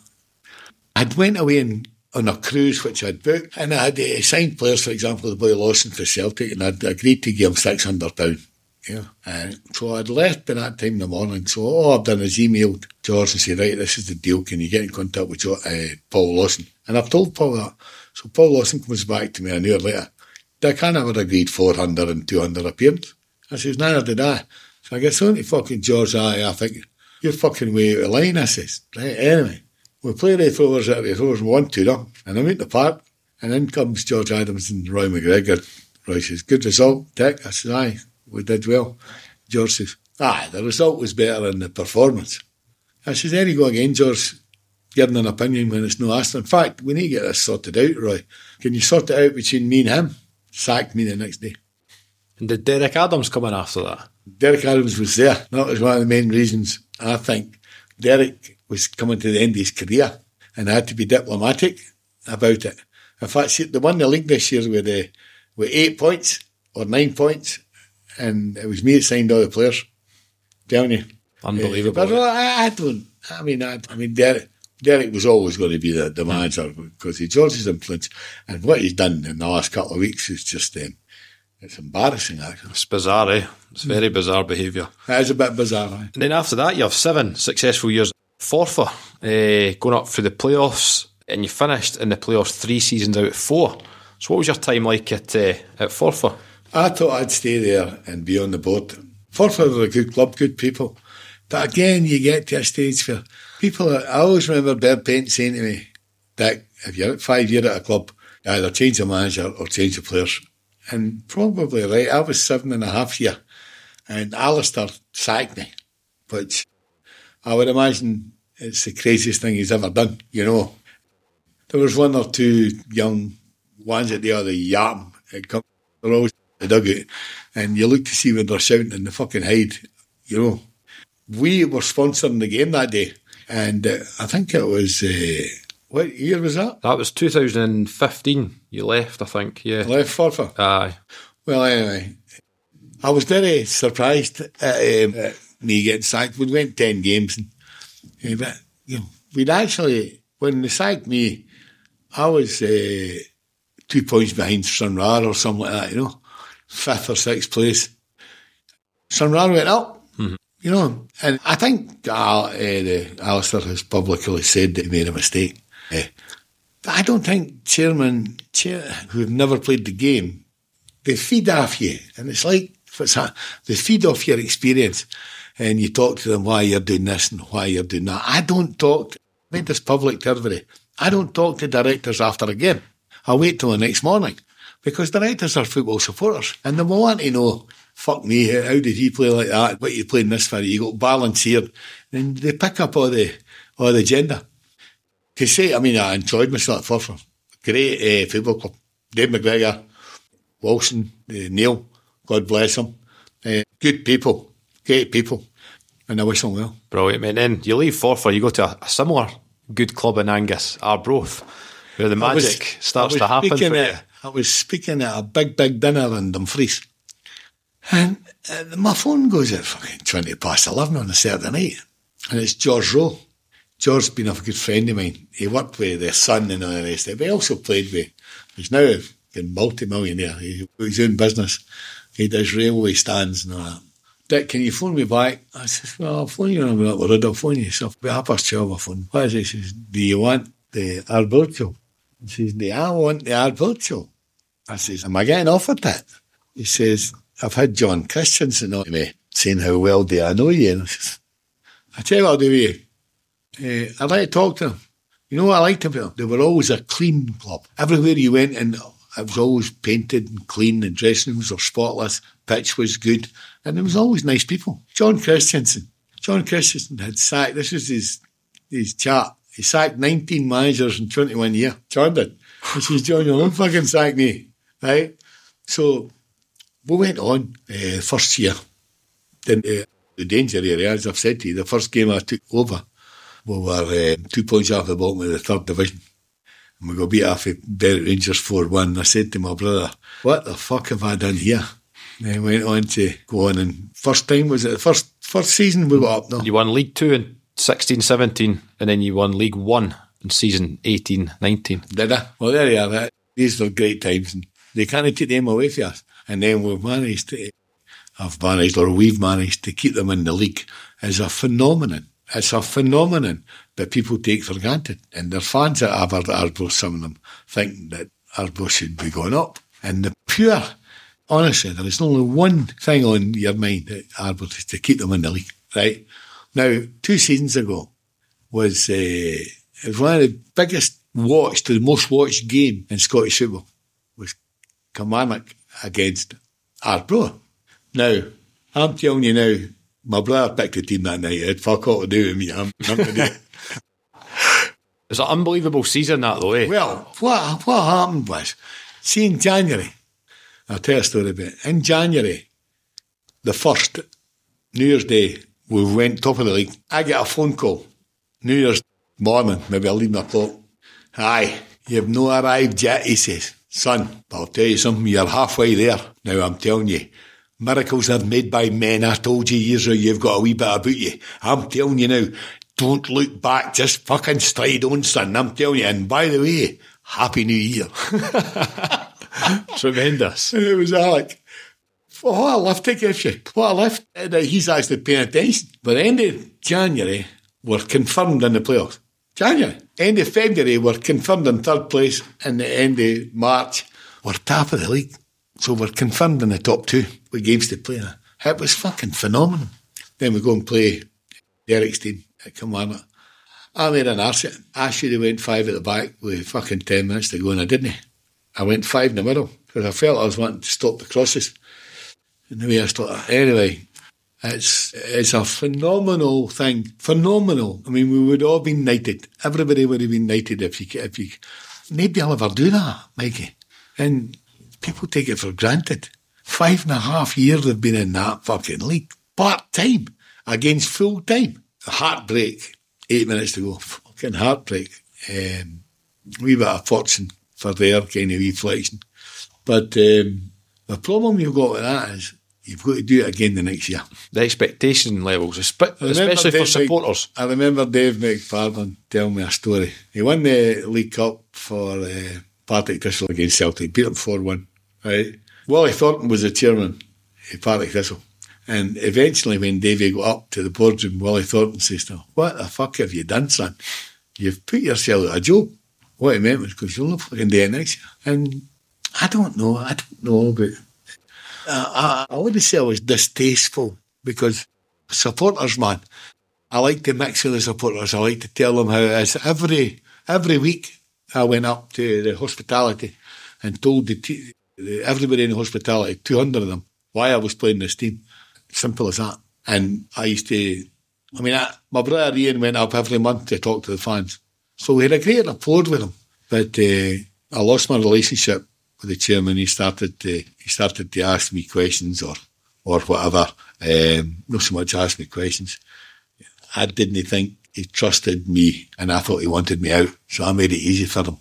I'd went away and on a cruise which I'd booked, and I had uh, signed players, for example, the boy Lawson for Celtic, and I'd agreed to give him six hundred pound. Yeah, and so I'd left by that time in the morning. So all I've done is emailed George and say, right, this is the deal. Can you get in contact with jo- uh, Paul Lawson? And I've told Paul that. So Paul Lawson comes back to me an hour later. Dick, I never agreed 400 and 200 appearance. I says, neither did I. So I get on to fucking George, I, I think, you're fucking way out of line, I says. Right, anyway. We play Raith Rovers at Raith Rovers 1 2 them, and I'm at the park, and in comes George Adams and Roy McGregor. Roy says, Good result, Dick. I said, Aye, we did well. George says, Aye, the result was better than the performance. I says, There you go again, George, giving an opinion when it's no asked. In fact, we need to get this sorted out, Roy. Can you sort it out between me and him? Sacked me the next day. And did Derek Adams come in after that? Derek Adams was there. That was one of the main reasons I think Derek was coming to the end of his career and I had to be diplomatic about it. In fact, they won the league this year with, uh, with eight points or nine points, and it was me that signed all the players. Telling you. Unbelievable. But I, I don't. I mean, I, I mean, Derek. Derek was always going to be the, the manager because he's George's influence, and what he's done in the last couple of weeks is just um, it's embarrassing. Actually, It's bizarre, eh? It's very bizarre behaviour. it is a bit bizarre. aye. And then after that, you have seven successful years. Forfar, uh, going up through the playoffs, and you finished in the playoffs three seasons out of four. So, what was your time like at uh, at Forfar? I thought I'd stay there and be on the board. Forfar are a good club, good people. But again, you get to a stage where people, are, I always remember Bert Paton saying to me, Dick, if you're at five years at a club, either change the manager or change the players. And probably right, I was seven and a half here, and Alistair sacked me, which I would imagine it's the craziest thing he's ever done, you know. There was one or two young ones at the other yam. Come, they're always the dugout, and you look to see when they're shouting and they fucking hide, you know. We were sponsoring the game that day, and uh, I think it was uh, what year was that? That was 2015. You left, I think. Yeah. Left Forfar. Aye. Well, anyway, I was very surprised at, um, at me getting sacked. We went 10 games. And, but, you know, we'd actually, when they sacked me, I was uh, two points behind Stranraer or something like that, you know, fifth or sixth place. Stranraer went up. You know, and I think uh, uh, the Alistair has publicly said that he made a mistake. Uh, but I don't think chairman chair, who've never played the game they feed off you, and it's like what's that? They feed off your experience, and you talk to them why you're doing this and why you're doing that. I don't talk. Made this public to everybody. I don't talk to directors after a game. I wait till the next morning. because directors are football supporters and they want to know, fuck me, how, did he play like that? What you playing this for? You got balance here. And they pick up all the, all the agenda. To say, I mean, I enjoyed myself at Forfar. Great uh, football club. Dave McGregor, Wilson, uh, Neil, God bless them. Uh, good people, great people. And I wish them well. Brilliant, mate. Then you leave Forfar, you go to a, a similar good club in Angus, Arbroath, where the I was- magic starts to happen. for you. I was speaking at a big, big dinner in Dumfries. And uh, my phone goes at fucking 20 past 11 on a Saturday night. And it's George Rowe. George's been a good friend of mine. He worked with their son and all the rest of it. But he also played with, he's now a multi-millionaire. He, he's own business. He does railway stands and all that. Dick, can you phone me back? I says, well, I'll phone you when I'm not worried. I'll phone you. So, about half past 12, I'll phone. What is it? He says, do you want the Alberto? He says, "Do I want the Alberto. I says, am I getting offered that? He says, I've had John Christison on to me saying how well do I know you. And I says, I tell you what I'll do with you. Uh, I'd like to talk to them. You know what I liked about them? They were always a clean club. Everywhere you went and it was always painted and clean and dressing rooms were spotless, pitch was good, and there was always nice people. John Christison. John Christison had sacked, this was his, his chart. He sacked 19 managers in 21 years. John did. He says, John, you'll not fucking sack me. Right? So we went on uh, first year. Then uh, the danger area, as I've said to you, the first game I took over, we were uh, two points off the bottom of the third division. And we got beat off at Berwick Rangers 4 1. I said to my brother, What the fuck have I done here? I went on to go on and first time was it the first first season we got up no. You won League Two in 16 17, and then you won League One in season 18 19. Did I? Well there you are. These were great times and they can't take them away from us. And then we've managed to have managed or we've managed to keep them in the league is a phenomenon. It's a phenomenon that people take for granted. And their fans at Aber- Arbroath, some of them, think that Arbroath should be going up. And the pure, honestly, there is only one thing on your mind at Arbroath is to keep them in the league, right? Now, two seasons ago was, uh, it was one of the biggest watched, the most watched game in Scottish football was Kilmarnock against Arbroath. Now, I'm telling you now, my brother picked the team that night. It had fuck all to do with me. I'm, I'm gonna do it. (laughs) It was an unbelievable season, that though, eh? Well, what what happened was, see in January, I'll tell a story about it. In January, the first New Year's Day, we went top of the league. I get a phone call, New Year's morning, maybe 11 o'clock. Hi, you've no arrived yet, he says. Son, I'll tell you something, you're halfway there. Now I'm telling you, miracles are made by men. I told you years ago you've got a wee bit about you. I'm telling you now, don't look back, just fucking stride on, son. I'm telling you. And by the way, Happy New Year. (laughs) (laughs) Tremendous. And it was Alec. Well, what a lift he gives you. What a lift. And, uh, he's actually paying attention. But end of January, we're confirmed in the playoffs. January. End of February, we're confirmed in third place. And the end of March, we're top of the league. So we're confirmed in the top two with games to play. It was fucking phenomenal. Then we go and play Derek's team at Kilmarnock. I made an arse. I should have went five at the back with fucking 10 minutes to go and I didn't. I went five in the middle because I felt I was wanting to stop the crosses. And the way I anyway, it's it's a phenomenal thing. Phenomenal. I mean, we would all been knighted. Everybody would have been knighted if you if you. Will ever do that, Mikey. And people take it for granted. Five and a half years they've been in that fucking league, part time against full time. Heartbreak. Eight minutes to go. Fucking heartbreak. Um, wee bit of fortune for their kind of reflection. But um, the problem you've got with that is you've got to do it again the next year. The expectation levels, espe- I remember especially for Dave Mc- supporters. I remember Dave McParland telling me a story. He won the League Cup for uh, Partick Thistle against Celtic, beat them 4 1. Right? Wally Thornton was the chairman of Partick Thistle. And eventually, when Davey got up to the boardroom, Wally Thornton says to him, What the fuck have you done, son? You've put yourself out of a job. What he meant was because you're not fucking it next. And I don't know. I don't know, but I, I, I wouldn't say I was distasteful because supporters, man, I like to mix with the supporters. I like to tell them how it is. Every every week, I went up to the hospitality and told the, everybody in the hospitality, 200 of them, why I was playing this team. Simple as that. And I used to, I mean, I, my brother Ian went up every month to talk to the fans. So we had a great rapport with him. But uh, I lost my relationship with the chairman. He started to, he started to ask me questions or, or whatever. Um, not so much ask me questions. I didn't think he trusted me and I thought he wanted me out. So I made it easy for him,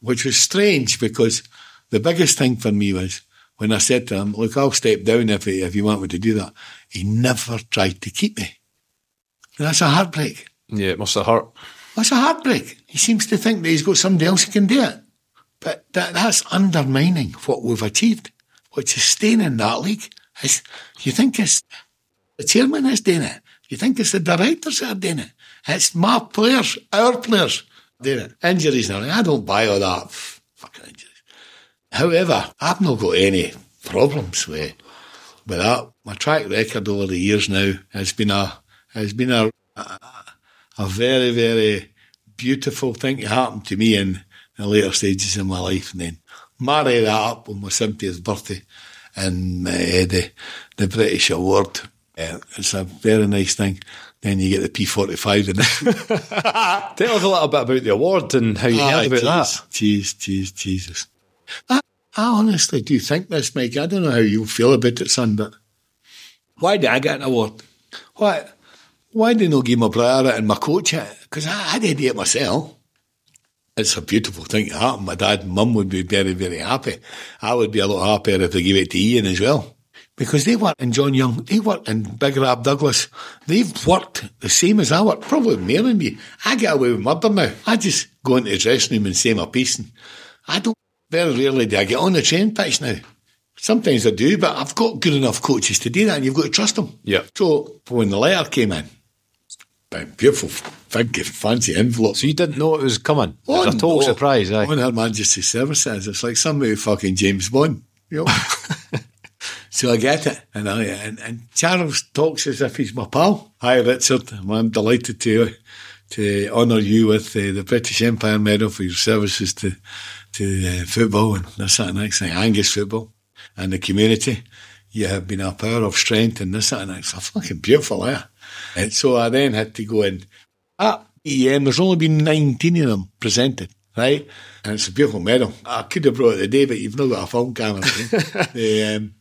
which was strange because the biggest thing for me was when I said to him, look, I'll step down if, if you want me to do that. He never tried to keep me. That's a heartbreak. Yeah, it must have hurt. That's a heartbreak. He seems to think that he's got somebody else who can do it. But that, that's undermining what we've achieved, which sustaining that league. It's, you think it's the chairman is doing it. You think it's the directors that are doing it. It's my players, our players doing it. Injuries now. I don't buy all that fucking injuries. However, I've not got any problems with, with that. My track record over the years now has been a, has been a, a, a very, very beautiful thing to happen to me in the later stages of my life. And then marry that up on my 70th birthday and uh, the, the British Award. Uh, it's a very nice thing. Then you get the P45 the (laughs) Tell us a little bit about the award and how you heard about that. Jeez, jeez, Jesus. I, I honestly do think this, Mike. I don't know how you feel about it, son, but why did I get an award? Why, why did not give my brother it and my coach it? Because I, I did it myself. It's a beautiful thing to happen. My dad and mum would be very, very happy. I would be a lot happier if they gave it to Ian as well. Because they work in John Young, they work in Big Rab Douglas. They've worked the same as I work, probably more than me. I get away with murder now. I just go into the dressing room and say my piece. And I don't, very rarely do I get on the train pitch now. Sometimes I do, but I've got good enough coaches to do that and you've got to trust them. Yeah. So when the letter came in, beautiful, big, fancy envelope. So you didn't know it was coming? It was a total no. surprise, aye. On Her Majesty's services. It's like somebody fucking James Bond. You know? (laughs) so I get it. And I and, and Charles talks as if he's my pal. Hi Richard. I'm delighted to to honour you with uh, the British Empire Medal for your services to to uh, football and this that and next thing, Angus football and the community. You have been a power of strength and this that and next. It's fucking beautiful, eh? And so I then had to go in. At EM, there's only been 19 of them presented, right? And it's a beautiful medal. I could have brought it today, but you've not got a film camera. the, (laughs) um,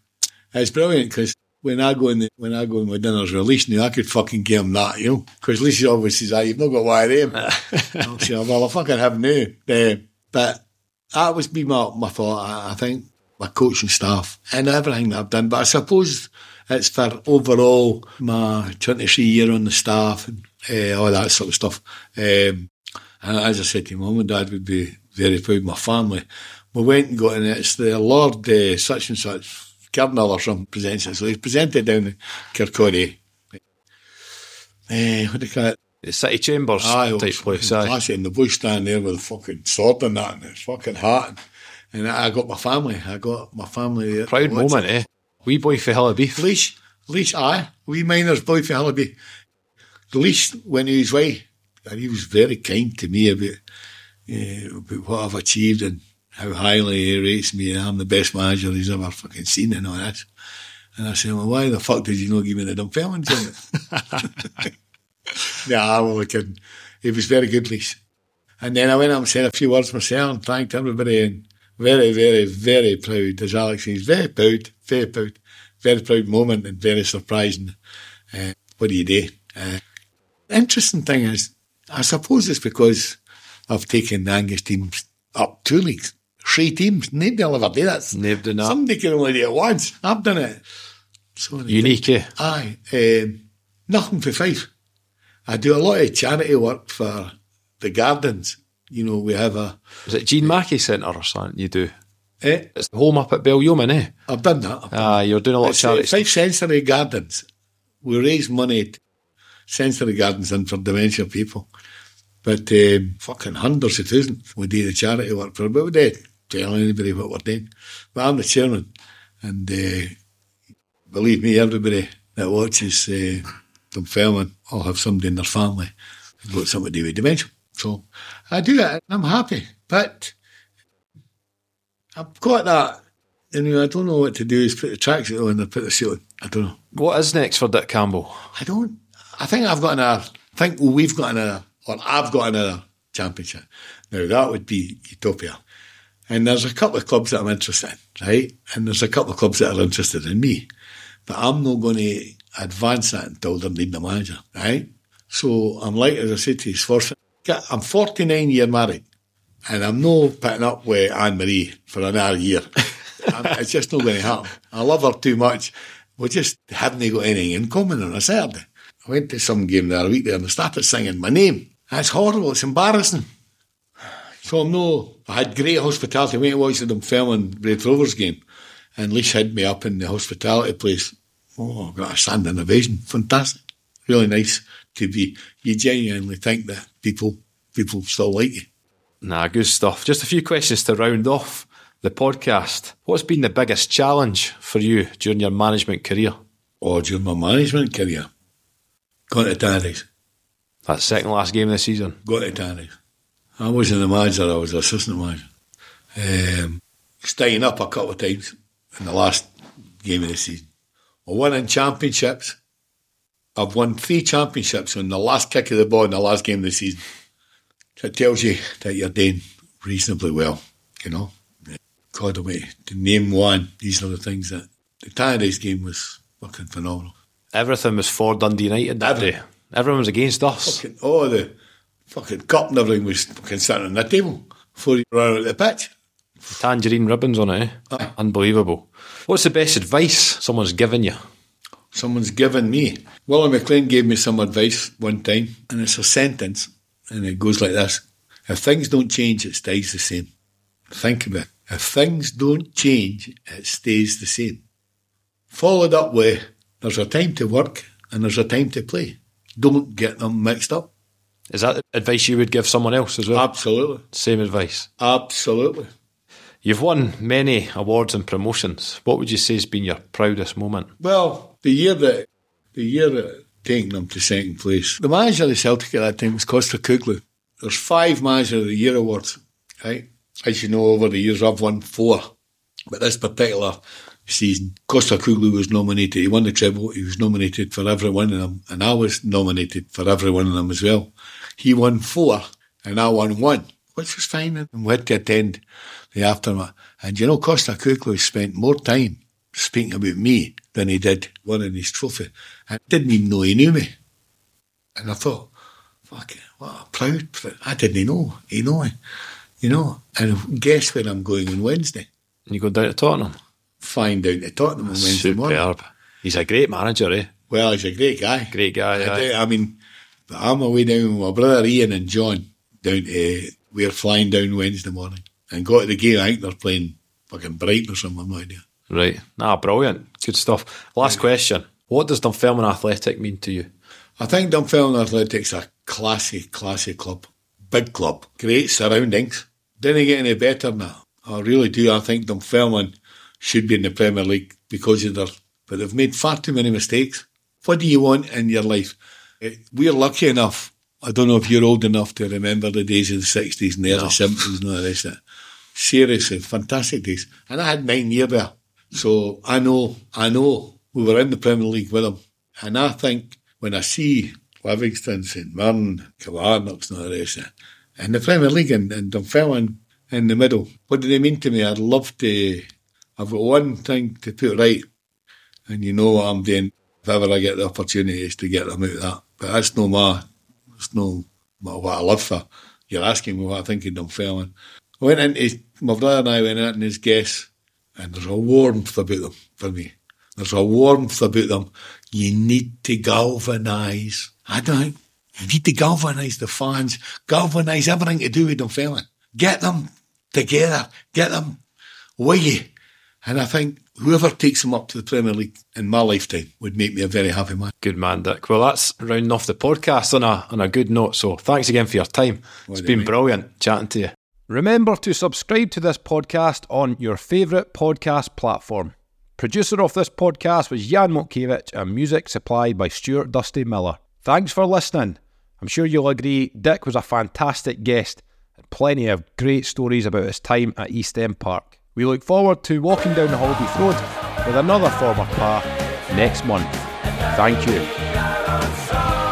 it's brilliant because when I go in, the, when I go in my dinner's release now, I could fucking give him that, you know, because Lisa always says, ah, you've not got one of them. (laughs) I'll say, well, I fucking have now. Uh, but that was be my, my thought, I, I think, my coaching staff and everything that I've done. But I suppose it's for overall my 23 year on the staff and uh, all that sort of stuff. Um, and as I said to mum and dad would be very proud of my family. We went and got in it. It's the Lord uh, such and such, Cardinal or something presents it. So he's presented down in Kirkcaldy. Uh, what do you call it? The City Chambers Aye, type place, aye. Classy in the bush stand there with a fucking sword and that and his fucking hat. And I got my family. I got my family there. Proud moment, eh? Wee boy for Hill of Beath. Leish, Leish, aye, wee miner's boy for Hillaby. Leish went his way, and he was very kind to me about, uh, about what I've achieved and how highly he rates me. and I'm the best manager he's ever fucking seen and all that. And I said, well, why the fuck did you not give me the Dunfermline job? (laughs) (laughs) nah, I'm only kidding. He was very good, Leish. And then I went up and said a few words myself and thanked everybody and very, very, very proud, as Alex says, very proud, very proud, very proud moment and very surprising. Uh, what do you do? Uh, interesting thing is, I suppose it's because I've taken the Angus teams up two leagues, three teams. Nobody will ever do that. Never done that. Somebody can only do it once. I've done it. So Unique, eh? Aye. Um, nothing for five. I do a lot of charity work for the gardens. You know, we have a. Is it Jean Mackey Centre or something you do? Eh, It's the home up at Bellyoman, eh? I've done that. Ah, you're doing a lot of It's, uh, charity Five sensory gardens. We raise money to sensory gardens and for dementia people. But um, fucking hundreds of thousands we do the charity work for. But we don't tell anybody what we're doing. But I'm the chairman. And uh, believe me, everybody that watches uh, Dunfermline all have somebody in their family who's got something to do with dementia. So I do that and I'm happy. But I've got that Anyway, I don't know what to do. Is put the tracksuit on and put the suit on. I don't know. What is next for Dick Campbell? I don't. I think I've got another. I think we've got another, or I've got another championship. Now that would be utopia. And there's a couple of clubs that I'm interested in, right? And there's a couple of clubs that are interested in me, but I'm not going to advance that until they need a manager, right? So I'm like, as I said to you, first, I'm 49 year married, and I'm not putting up with Anne Marie for another year. (laughs) it's just not going to happen. I love her too much. We just haven't got anything in common on a Saturday. I went to some game the other week there and I started singing my name. That's horrible. It's embarrassing. So I'm no. I had great hospitality. I went to watch the Dunfermline Raith Rovers game, and Leish had me up in the hospitality place. Oh, I got a standing ovation. Fantastic. Really nice to be. You genuinely think that people people still like you. Nah, good stuff. Just a few questions to round off the podcast. What's been the biggest challenge for you during your management career? Or oh, during my management career? Going to Tannadice. That second last game of the season? Going to Tannadice. I wasn't the manager, I was the assistant manager. Um, staying up a couple of times in the last game of the season. I won in championships. I've won three championships on the last kick of the ball in the last game of the season. So it tells you that you're doing reasonably well, you know. God away to name one, these are the things that the Tannadice game was fucking phenomenal. Everything was for Dundee United that Every, day. Everyone was against us. Fucking, oh, the fucking cup and everything was fucking sitting on the table before you ran out the pitch. Tangerine ribbons on it, eh? Unbelievable. What's the best advice someone's given you? Someone's given me. Willie McLean gave me some advice one time, and it's a sentence, and it goes like this If things don't change, it stays the same. Think about it. If things don't change, it stays the same. Followed up with there's a time to work and there's a time to play. Don't get them mixed up. Is that advice you would give someone else as well? Absolutely. Same advice. Absolutely. You've won many awards and promotions. What would you say has been your proudest moment? Well, the year that the year taking them to second place. The manager of the Celtic at that time was Postecoglou. There's five manager of the year awards, right? As you know, over the years I've won four. But this particular season, Postecoglou was nominated. He won the treble. He was nominated for every one of them. And I was nominated for every one of them as well. He won four and I won one, which was fine. And we had to attend the aftermath. And you know, Postecoglou spent more time speaking about me than he did winning his trophy. I didn't even know he knew me. And I thought, fuck, what a proud, I didn't know. He know me, you know. And guess where I'm going on Wednesday? You go down to Tottenham? Fine down to Tottenham on Wednesday Superb. morning. He's a great manager, eh? Well, he's a great guy. Great guy, I, do- I mean, but I'm away down with my brother Ian and John down to, we're flying down Wednesday morning and got to the game. I think they're playing fucking Brighton or something, I've no idea. Right. Nah, brilliant. Good stuff. Last question. What does Dunfermline Athletic mean to you? I think Dunfermline Athletics are a classy, classy club. Big club. Great surroundings. Didn't get any better now. I really do. I think Dunfermline should be in the Premier League because of their, but they've made far too many mistakes. What do you want in your life? Eh, We're lucky enough. I don't know if you're old enough to remember the days of the 60s and the early 70s and all the rest of it. Seriously, fantastic days. And I had nine years there. So I know, I know we were in the Premier League with them. And I think when I see Livingston, St Mirren, Kilmarnock and the rest and the Premier League and, and Dunfermline in the middle, what do they mean to me? I'd love to, I've got one thing to put right. And you know what I'm doing. If ever I get the opportunity is to get them out of that. But that's no my, that's no what I love for. You're asking me what I think of Dunfermline. I went into, my brother and I went out in his guests, and there's a warmth about them for me. There's a warmth about them. You need to galvanise. I don't you need to galvanise the fans, galvanise everything to do with Dunfermline. Get them together, get them with you. And I think whoever takes them up to the Premier League in my lifetime would make me a very happy man. Good man, Dick. Well, that's rounding off the podcast on a on a good note. So thanks again for your time. It's do you been mean? brilliant chatting to you. Remember to subscribe to this podcast on your favourite podcast platform. Producer of this podcast was Jan Motkiewicz and music supplied by Stuart Dusty Miller. Thanks for listening. I'm sure you'll agree Dick was a fantastic guest and plenty of great stories about his time at East End Park. We look forward to walking down the Halbeath Road with another former pa next month. Thank you.